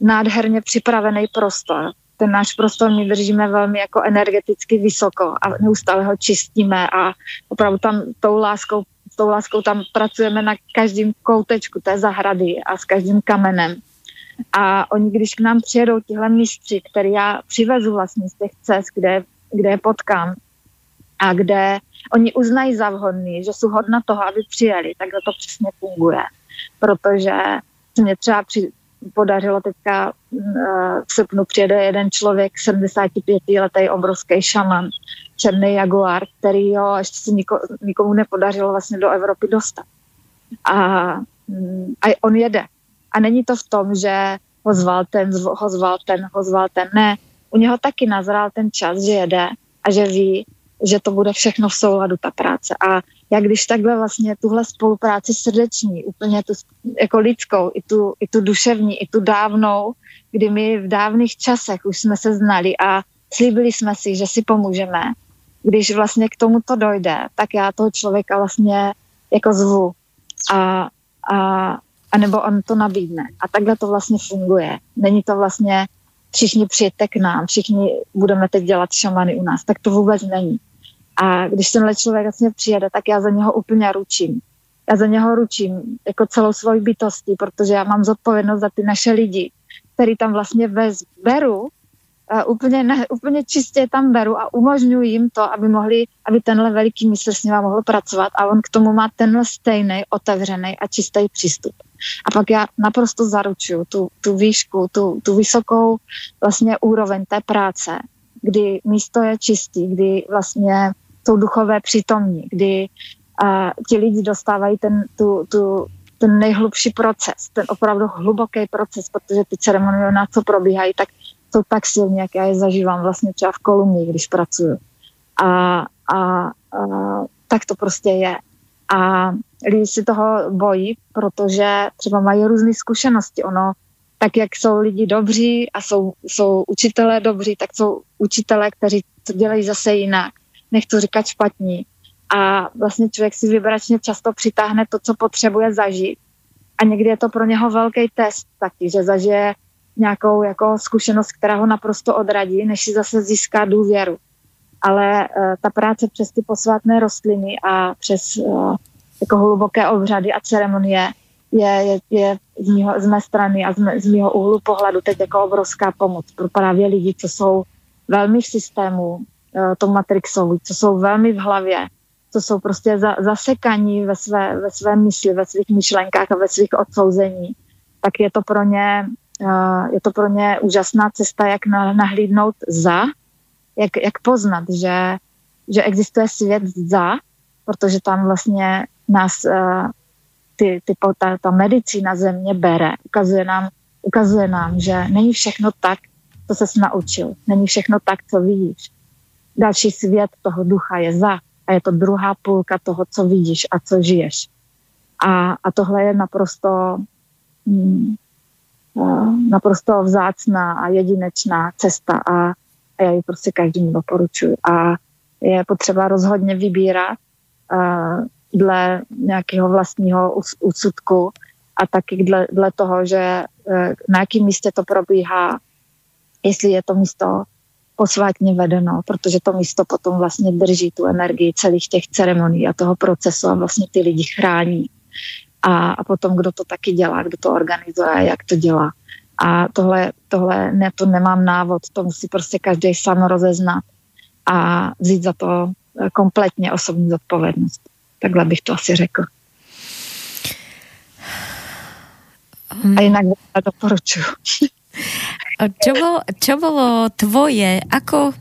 nádherně připravený prostor. Ten náš prostor my držíme velmi jako energeticky vysoko a neustále ho čistíme a opravdu tam tou láskou tou láskou tam pracujeme na každém koutečku té zahrady a s každým kamenem. A oni, když k nám přijedou tihle mistři, který já přivezu vlastně z těch cest, kde, kde je potkám a kde oni uznají za vhodný, že jsou hodna toho, aby přijeli, tak to přesně funguje. Protože se mě třeba při, podařilo teďka uh, v srpnu přijede jeden člověk, 75 letý obrovský šaman, černý jaguar, který ho ještě se niko, nikomu nepodařilo vlastně do Evropy dostat. A, mm, a on jede. A není to v tom, že ho zval ten, ho zval ten, ho zval ten. Ne, u něho taky nazrál ten čas, že jede a že ví, že to bude všechno v souladu, ta práce. A já když takhle vlastně tuhle spolupráci srdeční, úplně tu jako lidskou, i tu, i tu duševní, i tu dávnou, kdy my v dávných časech už jsme se znali a slíbili jsme si, že si pomůžeme, když vlastně k tomu to dojde, tak já toho člověka vlastně jako zvu a, a, a nebo on to nabídne. A takhle to vlastně funguje. Není to vlastně všichni přijďte k nám, všichni budeme teď dělat šamany u nás. Tak to vůbec není. A když tenhle člověk vlastně přijede, tak já za něho úplně ručím. Já za něho ručím jako celou svoji bytostí, protože já mám zodpovědnost za ty naše lidi, který tam vlastně vez, beru uh, úplně, ne, úplně čistě tam beru a umožňuji jim to, aby mohli, aby tenhle veliký mistr s nima mohl pracovat a on k tomu má tenhle stejný, otevřený a čistý přístup. A pak já naprosto zaručuju tu, tu výšku, tu, tu vysokou vlastně úroveň té práce, kdy místo je čistý, kdy vlastně jsou duchové přítomní, kdy uh, ti lidi dostávají ten, tu, tu, ten nejhlubší proces, ten opravdu hluboký proces, protože ty ceremonie na co probíhají, tak to tak silně, jak já je zažívám vlastně třeba v Kolumbii, když pracuju. A, a, a tak to prostě je. A lidi si toho bojí, protože třeba mají různé zkušenosti. Ono, tak jak jsou lidi dobří a jsou, jsou učitelé dobří, tak jsou učitelé, kteří to dělají zase jinak. Nechci říkat špatní, a vlastně člověk si vybračně často přitáhne to, co potřebuje zažít. A někdy je to pro něho velký test taky, že zažije nějakou jako zkušenost, která ho naprosto odradí, než si zase získá důvěru. Ale uh, ta práce přes ty posvátné rostliny a přes uh, jako hluboké obřady a ceremonie je, je, je z, mýho, z mé strany a z, mé, z mého úhlu pohledu teď jako obrovská pomoc pro právě lidi, co jsou velmi v systému, to Matrixovu, co jsou velmi v hlavě, co jsou prostě za, zasekaní ve své, ve své mysli, ve svých myšlenkách a ve svých odsouzení, tak je to pro ně, uh, je to pro ně úžasná cesta, jak na, nahlídnout za, jak, jak poznat, že, že existuje svět za, protože tam vlastně nás uh, ty, ty, ta, ta medicína země bere. Ukazuje nám, ukazuje nám, že není všechno tak, co se naučil. Není všechno tak, co vidíš. Další svět toho ducha je za a je to druhá půlka toho, co vidíš a co žiješ. A, a tohle je naprosto, hmm, naprosto vzácná a jedinečná cesta a, a já ji prostě každému doporučuji. A je potřeba rozhodně vybírat uh, dle nějakého vlastního úsudku a taky dle, dle toho, že uh, na jakém místě to probíhá, jestli je to místo posvátně vedeno, protože to místo potom vlastně drží tu energii celých těch ceremonií a toho procesu a vlastně ty lidi chrání. A, a potom, kdo to taky dělá, kdo to organizuje, jak to dělá. A tohle, tohle ne, to nemám návod, to musí prostě každý sám rozeznat a vzít za to kompletně osobní zodpovědnost. Takhle bych to asi řekl. A jinak doporučuji. *laughs* Čo bolo, čo bolo tvoje, ako,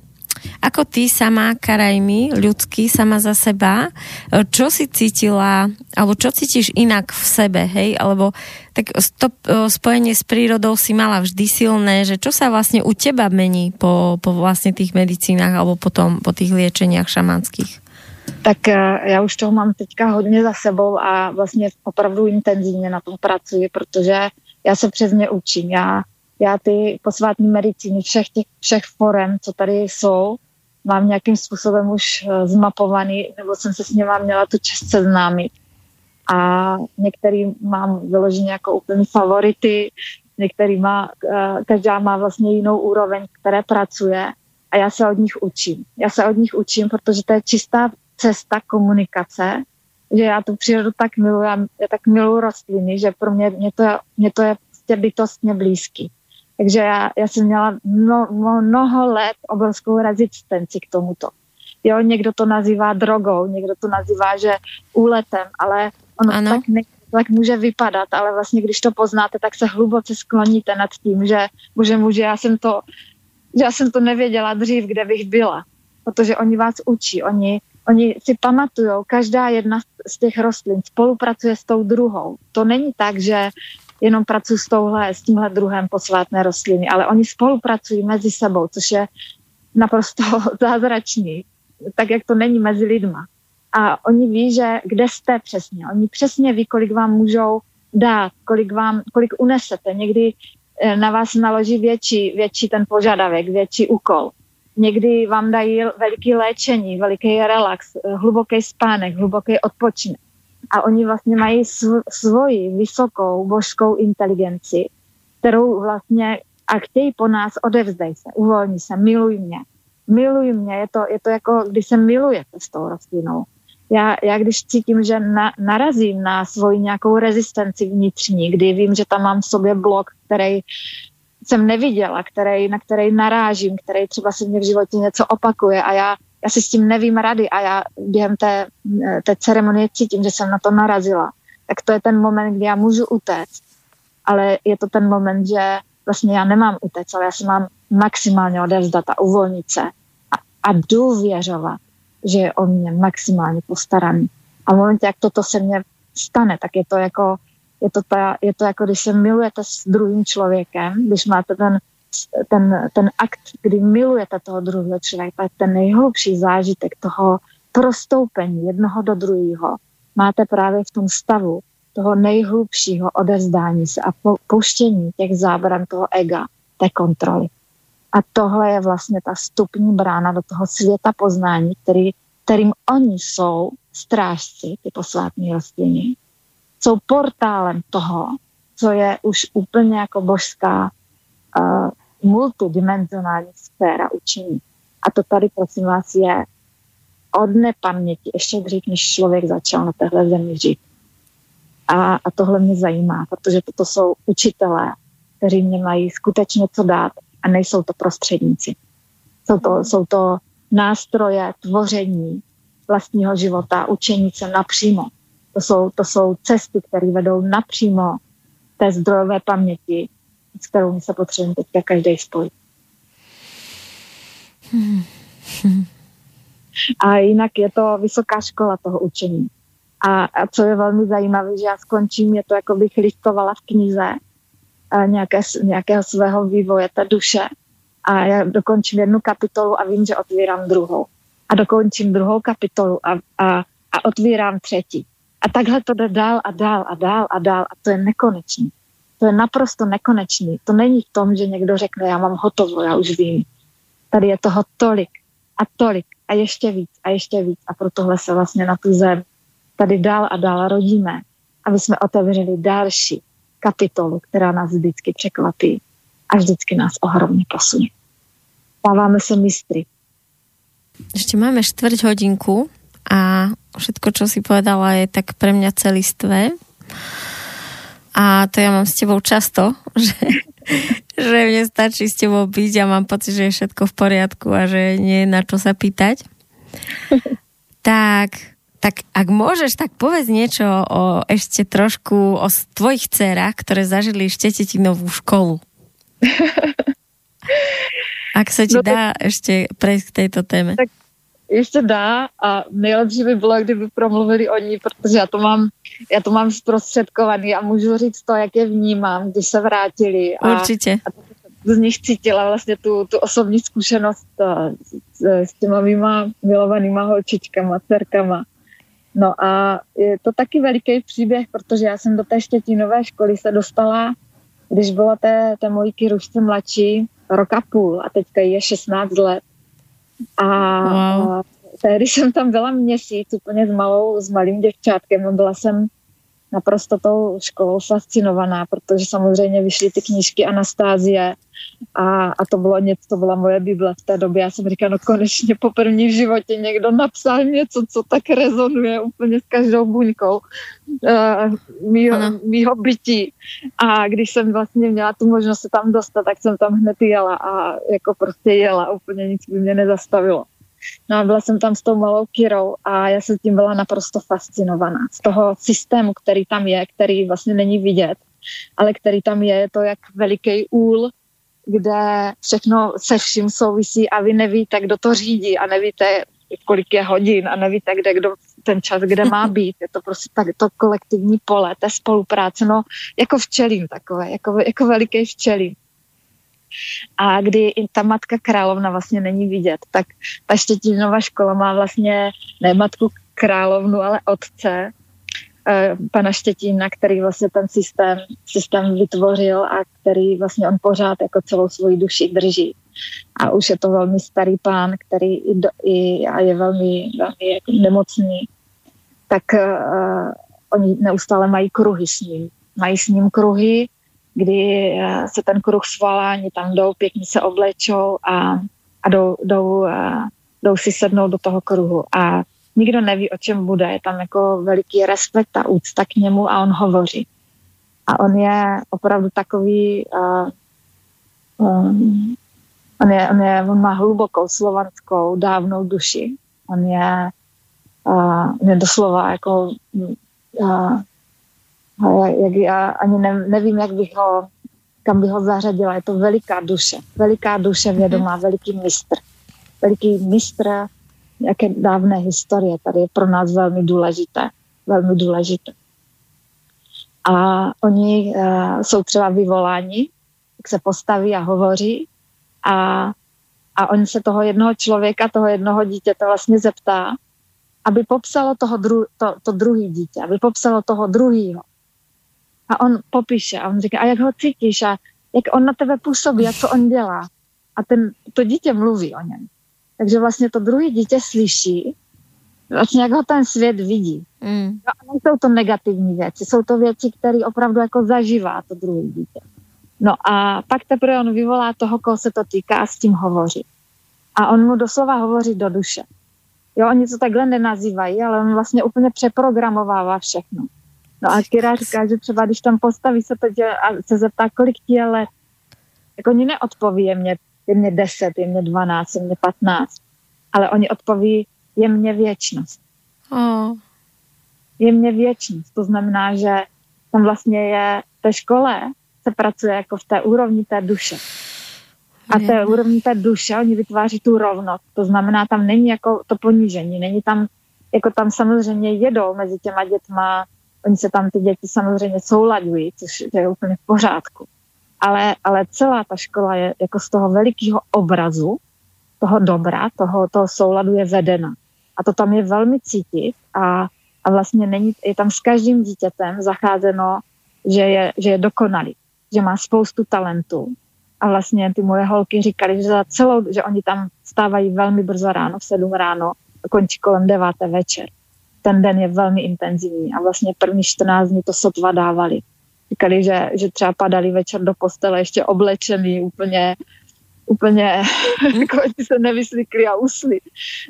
ako ty sama, Karajmi, ľudský, sama za seba, čo si cítila, alebo čo cítiš inak v sebe, hej, alebo tak to spojenie s prírodou si mala vždy silné, že čo sa vlastne u teba mení po, po vlastne tých medicínách alebo potom po tých liečeniach šamanských? Tak e, já už toho mám teďka hodně za sebou a vlastně opravdu intenzivně na tom pracuji, protože já se přes ně učím. Já já ty posvátní medicíny všech těch všech forem, co tady jsou, mám nějakým způsobem už eh, zmapovaný, nebo jsem se s nimi měla tu čest seznámit. A některý mám vyloženě jako úplný favority, některý má, eh, každá má vlastně jinou úroveň, které pracuje a já se od nich učím. Já se od nich učím, protože to je čistá cesta komunikace, že já tu přírodu tak miluji, já tak miluji rostliny, že pro mě, mě, to, mě to je prostě bytostně blízký. Takže já, já jsem měla mno, mnoho let obrovskou rezistenci k tomuto. Jo, někdo to nazývá drogou, někdo to nazývá, že úletem, ale ono ano. tak, ne, tak může vypadat, ale vlastně když to poznáte, tak se hluboce skloníte nad tím, že bože muže, já jsem to, že já jsem to nevěděla dřív, kde bych byla. Protože oni vás učí, oni, oni si pamatují, každá jedna z těch rostlin spolupracuje s tou druhou. To není tak, že jenom pracuji s touhle, s tímhle druhem posvátné rostliny, ale oni spolupracují mezi sebou, což je naprosto *laughs* zázračný, tak jak to není mezi lidma. A oni ví, že kde jste přesně. Oni přesně ví, kolik vám můžou dát, kolik, vám, kolik unesete. Někdy eh, na vás naloží větší, větší ten požadavek, větší úkol. Někdy vám dají veliký léčení, veliký relax, eh, hluboký spánek, hluboký odpočinek a oni vlastně mají sv- svoji vysokou božskou inteligenci, kterou vlastně a chtějí po nás odevzdej se, uvolni se, miluj mě. Miluj mě, je to, je to jako, když se milujete s tou rostlinou. Já, já když cítím, že na, narazím na svoji nějakou rezistenci vnitřní, kdy vím, že tam mám v sobě blok, který jsem neviděla, který, na který narážím, který třeba se mě v životě něco opakuje a já já si s tím nevím rady a já během té, té ceremonie cítím, že jsem na to narazila, tak to je ten moment, kdy já můžu utéct. Ale je to ten moment, že vlastně já nemám utéct, ale já se mám maximálně odevzdat a uvolnit se a, a důvěřovat, že je o mě maximálně postaraný. A v momentě, jak toto se mně stane, tak je to jako, je to, ta, je to jako, když se milujete s druhým člověkem, když máte ten ten, ten akt, kdy milujete toho druhého člověka, ten nejhlubší zážitek toho prostoupení jednoho do druhého, máte právě v tom stavu toho nejhlubšího odezdání se a pouštění těch zábran toho ega, té kontroly. A tohle je vlastně ta stupní brána do toho světa poznání, který kterým oni jsou strážci, ty posvátní rostliny, jsou portálem toho, co je už úplně jako božská uh, multidimenzionální sféra učení. A to tady, prosím vás, je od nepaměti, ještě dřív, než člověk začal na téhle zemi žít. A, a tohle mě zajímá, protože toto jsou učitelé, kteří mě mají skutečně co dát a nejsou to prostředníci. Jsou to, jsou to nástroje tvoření vlastního života, učení se napřímo. To jsou, to jsou cesty, které vedou napřímo té zdrojové paměti, s kterou my se potřebujeme teďka každý spojit. A jinak je to vysoká škola toho učení. A, a co je velmi zajímavé, že já skončím, je to, jako bych listovala v knize nějaké, nějakého svého vývoje té duše a já dokončím jednu kapitolu a vím, že otvírám druhou. A dokončím druhou kapitolu a, a, a otvírám třetí. A takhle to jde dál a dál a dál a dál a to je nekonečný. To je naprosto nekonečný. To není v tom, že někdo řekne, já mám hotovo, já už vím. Tady je toho tolik a tolik a ještě víc a ještě víc a pro tohle se vlastně na tu zem tady dál a dál rodíme, aby jsme otevřeli další kapitolu, která nás vždycky překvapí a vždycky nás ohromně posunie. Stáváme se mistry. Ešte máme štvrť hodinku a všetko, čo si povedala, je tak pre mňa celistvé. A to ja mám s tebou často, *laughs* že, že mne stačí s tebou byť a mám pocit, že je všetko v poriadku a že nie je na čo sa pýtať. *laughs* tak, tak ak môžeš, tak povedz niečo o ešte trošku o tvojich dcerách, ktoré zažili Štetetinovú školu. *laughs* Ak sa ti no dá tak, ešte prejsť k tejto téme. Tak ještě dá a nejlepší by bylo, kdyby promluvili o ní, protože já to mám, já to mám zprostředkovaný a můžu říct to, jak je vnímám, když se vrátili. A, Určitě. A z nich cítila vlastně tu, tu osobní zkušenost s, s těma mýma milovanýma holčičkama, dcerkama. No a je to taky veliký příběh, protože já jsem do té štětinové školy se dostala, když byla té, té mojí kyrušce mladší, rok a půl a teďka je 16 let. A, wow. tehdy jsem tam byla měsíc úplně s malou, s malým děvčátkem a byla jsem naprosto tou školou fascinovaná, protože samozřejmě vyšly ty knížky Anastázie a, a to bylo něco, to byla moje Bible v té době. Já jsem říkala, no konečně po první v životě někdo napsal něco, co tak rezonuje úplně s každou buňkou uh, mýho, mýho bytí. A když jsem vlastně měla tu možnost se tam dostat, tak jsem tam hned jela a jako prostě jela, úplně nic by mě nezastavilo. No a byla jsem tam s tou malou Kirou a já jsem tím byla naprosto fascinovaná. Z toho systému, který tam je, který vlastně není vidět, ale který tam je, je to jak veliký úl, kde všechno se vším souvisí a vy nevíte, kdo to řídí a nevíte, kolik je hodin a nevíte, kde kdo ten čas, kde má *laughs* být. Je to prostě tak to kolektivní pole, té spolupráce, no jako včelím takové, jako, jako veliký včelím a kdy i ta matka královna vlastně není vidět, tak ta Štětinová škola má vlastně ne matku královnu, ale otce, eh, pana Štětína, který vlastně ten systém, systém vytvořil a který vlastně on pořád jako celou svoji duši drží. A už je to velmi starý pán, který i, do, i a je velmi, velmi jako nemocný, tak uh, oni neustále mají kruhy s ním. Mají s ním kruhy kdy eh, se ten kruh svalání tam jdou, pěkně se oblečou a, a jdou, jdou, eh, jdou si sednout do toho kruhu. A nikdo neví, o čem bude. Je tam jako veliký respekt a úcta k němu a on hovoří. A on je opravdu takový, uh, um, on, je, on, je, on má hlubokou slovanskou dávnou duši. On je, uh, on je doslova jako uh, jak já ani ne, nevím, jak bych ho, kam bych ho zařadila. Je to veliká duše, veliká duše vědomá, mm. veliký mistr. Veliký mistr jaké dávné historie. Tady je pro nás velmi důležité. Velmi důležité. A oni uh, jsou třeba vyvoláni, jak se postaví a hovoří a, a on se toho jednoho člověka, toho jednoho dítěte vlastně zeptá, aby popsalo toho dru, to, to druhý dítě, aby popsalo toho druhého. A on popíše a on říká, a jak ho cítíš a jak on na tebe působí a co on dělá. A ten, to dítě mluví o něm. Takže vlastně to druhé dítě slyší vlastně jak ho ten svět vidí. Mm. No, nejsou to negativní věci, jsou to věci, které opravdu jako zažívá to druhé dítě. No a pak teprve on vyvolá toho, koho se to týká a s tím hovoří. A on mu doslova hovoří do duše. Jo, oni to takhle nenazývají, ale on vlastně úplně přeprogramovává všechno. No a Kira říká, že třeba když tam postaví se teď a se zeptá, kolik ti je let, jako oni neodpoví, je mě, je mě 10, je mě 12, je mě 15, ale oni odpoví, je mě věčnost. Oh. Je mě věčnost. To znamená, že tam vlastně je v té škole se pracuje jako v té úrovni té duše. A té úrovni té duše oni vytváří tu rovnost. To znamená, tam není jako to ponížení, není tam, jako tam samozřejmě jedou mezi těma dětma, oni se tam ty děti samozřejmě soulaďují, což je úplně v pořádku. Ale, ale celá ta škola je jako z toho velikého obrazu, toho dobra, toho, toho souladu je vedena. A to tam je velmi cítit a, a vlastně není, je tam s každým dítětem zacházeno, že je, že je dokonalý, že má spoustu talentů. A vlastně ty moje holky říkali, že za celou, že oni tam stávají velmi brzo ráno, v sedm ráno, končí kolem deváté večer. Ten den je velmi intenzivní a vlastně první 14 dní to sotva dávali. Říkali, že, že třeba padali večer do postele ještě oblečený, úplně úplně hmm. *laughs* jako se nevyslíkli a usli,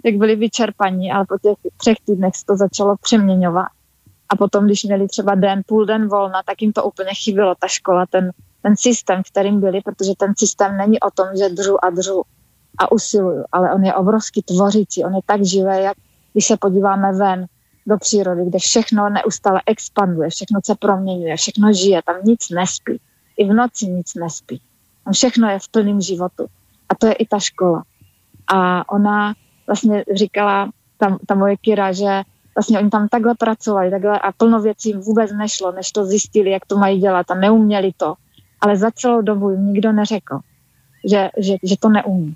jak byli vyčerpaní, ale po těch třech týdnech se to začalo přeměňovat. A potom, když měli třeba den, půl den volna, tak jim to úplně chybilo, ta škola, ten, ten systém, kterým byli, protože ten systém není o tom, že držu a držu a usiluju, ale on je obrovský tvořící, on je tak živý, jak když se podíváme ven do přírody, kde všechno neustále expanduje, všechno se proměňuje, všechno žije, tam nic nespí. I v noci nic nespí. Tam všechno je v plném životu. A to je i ta škola. A ona vlastně říkala, tam, ta moje Kira, že vlastně oni tam takhle pracovali takhle a plno věcí vůbec nešlo, než to zjistili, jak to mají dělat a neuměli to. Ale za celou dobu jim nikdo neřekl, že, že, že to neumí,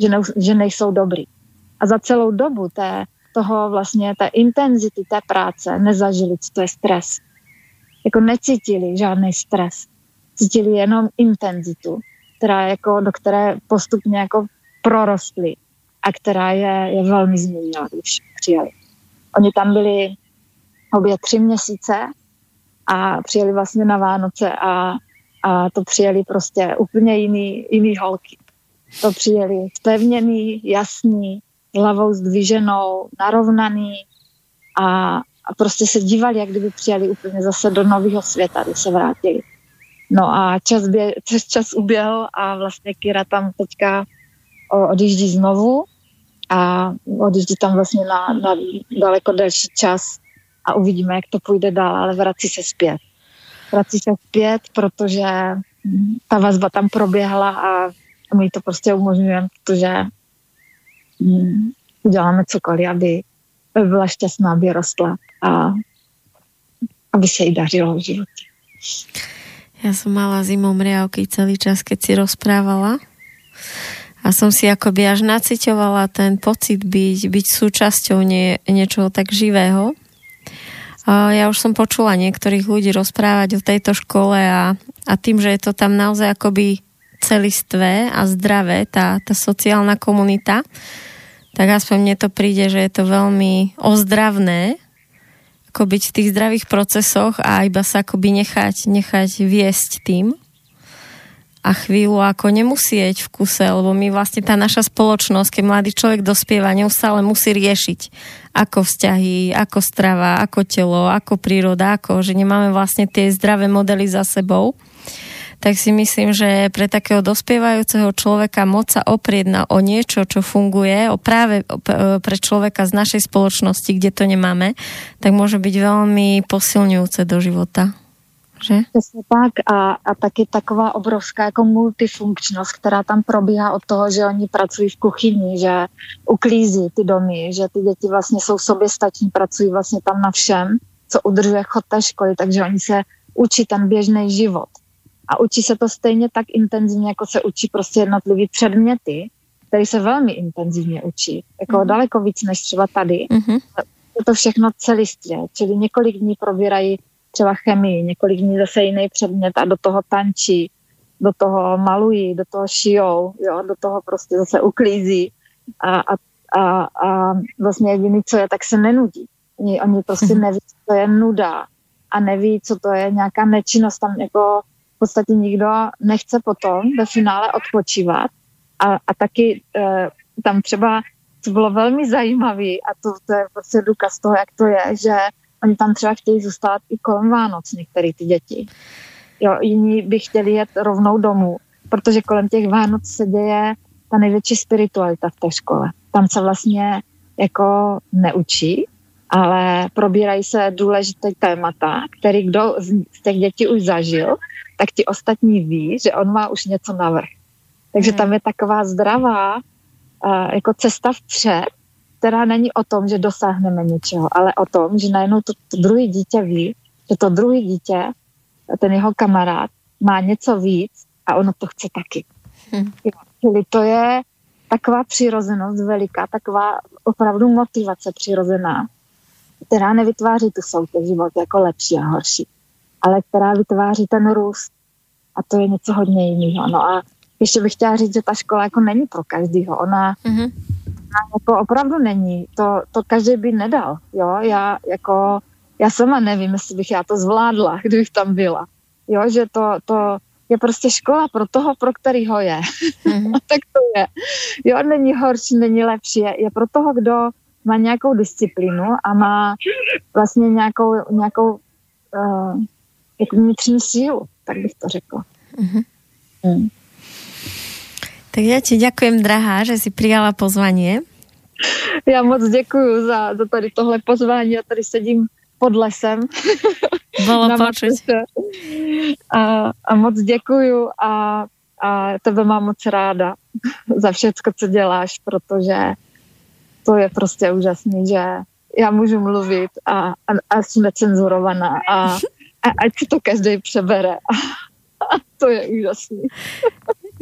že, ne, že nejsou dobrý. A za celou dobu té, toho vlastně, té intenzity té práce nezažili, co to je stres. Jako necítili žádný stres cítili jenom intenzitu, která jako, do které postupně jako prorostly a která je, je velmi změnila, když přijeli. Oni tam byli obě tři měsíce a přijeli vlastně na Vánoce a, a to přijeli prostě úplně jiný, jiný holky. To přijeli spevněný, jasný, hlavou zdviženou, narovnaný a, a prostě se dívali, jak kdyby přijeli úplně zase do nového světa, když se vrátili. No a čas, bě, *laughs* čas, čas uběhl a vlastně Kira tam teďka odjíždí znovu a odjíždí tam vlastně na, na daleko delší čas a uvidíme, jak to půjde dál, ale vrací se zpět. Vrací se zpět, protože ta vazba tam proběhla a my to prostě umožňujeme, protože uděláme cokoliv, aby byla šťastná, aby rostla a aby se jí dařilo v životě. Ja som mala zimom riavky celý čas, keď si rozprávala. A som si akoby až nacitovala ten pocit byť, byť súčasťou nie, niečoho tak živého. Ja už som počula niektorých ľudí rozprávať o tejto škole a, a tým, že je to tam naozaj akoby celistvé a zdravé, tá, tá sociálna komunita, tak aspoň mne to príde, že je to veľmi ozdravné ako byť v tých zdravých procesoch a iba sa akoby nechať, nechať viesť tým. A chvíľu ako nemusieť v kuse, lebo my vlastne tá naša spoločnosť, keď mladý človek dospieva, neustále musí riešiť ako vzťahy, ako strava, ako telo, ako príroda, ako, že nemáme vlastne tie zdravé modely za sebou tak si myslím, že pre takého dospievajúceho človeka moc sa oprieť na o niečo, čo funguje, o práve pre človeka z našej spoločnosti, kde to nemáme, tak môže byť veľmi posilňujúce do života. Že? Přesně tak a, a taky taková obrovská jako multifunkčnost, která tam probíhá od toho, že oni pracují v kuchyni, že uklízí ty domy, že ty děti vlastně jsou soběstační, pracují vlastně tam na všem, co udržuje chod té školy, takže oni se učí ten běžný život a učí se to stejně tak intenzivně, jako se učí prostě jednotlivý předměty, který se velmi intenzivně učí, jako mm-hmm. daleko víc než třeba tady. Mm-hmm. Je to všechno celistvě, čili několik dní probírají třeba chemii, několik dní zase jiný předmět a do toho tančí, do toho malují, do toho šijou, jo, do toho prostě zase uklízí a, a, a, a vlastně jediný, co je, tak se nenudí. Oni, oni prostě neví, co to je nuda a neví, co to je nějaká nečinnost. Tam jako podstatě nikdo nechce potom ve finále odpočívat a, a taky e, tam třeba, co bylo velmi zajímavé a to, to je prostě důkaz toho, jak to je, že oni tam třeba chtějí zůstat i kolem Vánoc, některé ty děti. Jo, jiní by chtěli jet rovnou domů, protože kolem těch Vánoc se děje ta největší spiritualita v té škole. Tam se vlastně jako neučí, ale probírají se důležité témata, který kdo z těch dětí už zažil, tak ti ostatní ví, že on má už něco navrh. Takže hmm. tam je taková zdravá uh, jako cesta vpřed, která není o tom, že dosáhneme něčeho, ale o tom, že najednou to, to druhé dítě ví, že to druhé dítě, ten jeho kamarád, má něco víc a ono to chce taky. Hmm. Čili to je taková přirozenost veliká, taková opravdu motivace přirozená, která nevytváří tu soutěž život jako lepší a horší, ale která vytváří ten růst. A to je něco hodně jiného. No a ještě bych chtěla říct, že ta škola jako není pro každýho. Ona, mm-hmm. ona jako opravdu není. To, to každý by nedal. Jo? Já jako, já sama nevím, jestli bych já to zvládla, *laughs* kdybych tam byla. Jo, že to, to je prostě škola pro toho, pro kterýho je. Mm-hmm. *laughs* tak to je. Jo, není horší, není lepší. Je, je pro toho, kdo má nějakou disciplínu a má vlastně nějakou, nějakou uh, jako vnitřní sílu, tak bych to řekla. Mm-hmm. Mm. Tak já ti děkujem, drahá, že si přijala pozvání. Já moc děkuji za, za tady tohle pozvání. Já tady sedím pod lesem. *laughs* Bylo počuť. A, a moc děkuju a, a tebe mám moc ráda za všecko, co děláš, protože to je prostě úžasný, že já můžu mluvit a, a, a jsem necenzurovaná a, a ať si to každý přebere. A, *laughs* to je úžasný.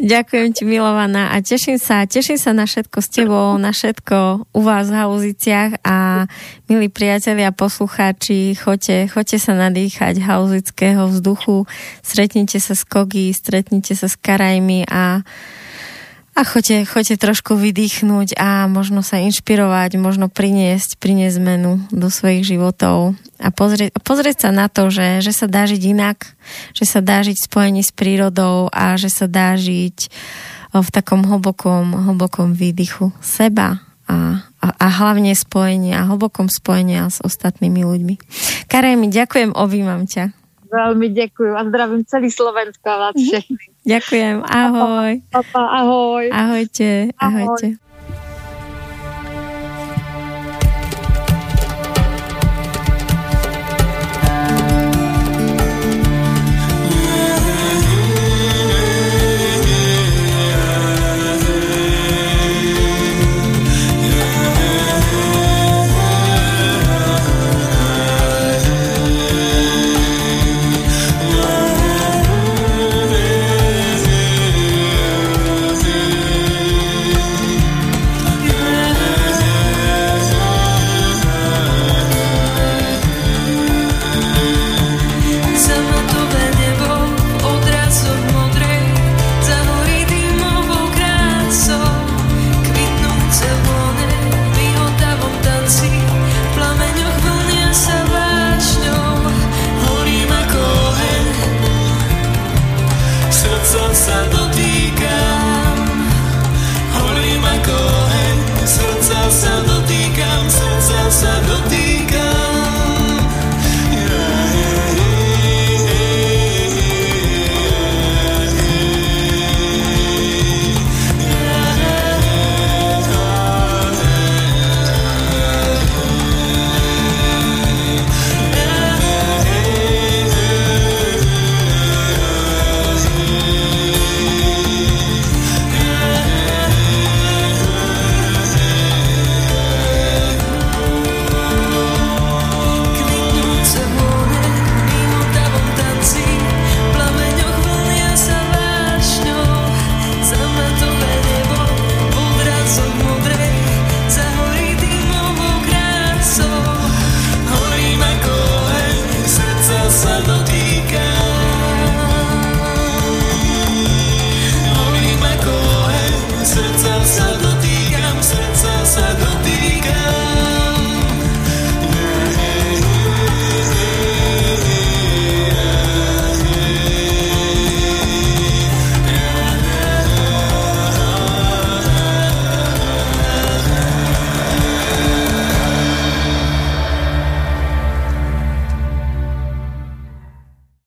Ďakujem ti, milovaná, a teším sa, teším sa na všetko s tebou, na všetko u vás v Hauziciach a milí priatelia, poslucháči, choďte, choďte sa nadýchať hauzického vzduchu, stretnite sa s Kogi, stretnite sa s Karajmi a a choďte, choďte trošku vydýchnuť a možno sa inšpirovať, možno priniesť, priniesť zmenu do svojich životov a pozrieť, pozrieť sa na to, že, že sa dá žiť inak, že sa dá žiť v spojení s prírodou a že sa dá žiť v takom hlbokom, hlbokom výdychu seba a, a, a hlavne spojení a hlbokom spojení s ostatnými ľuďmi. Karaj mi, ďakujem, objímam ťa. Veľmi ďakujem a zdravím celý Slovensko a vás mhm. Ďakujem, ahoj. Papa, ahoj. Ahojte, ahojte. Ahoj.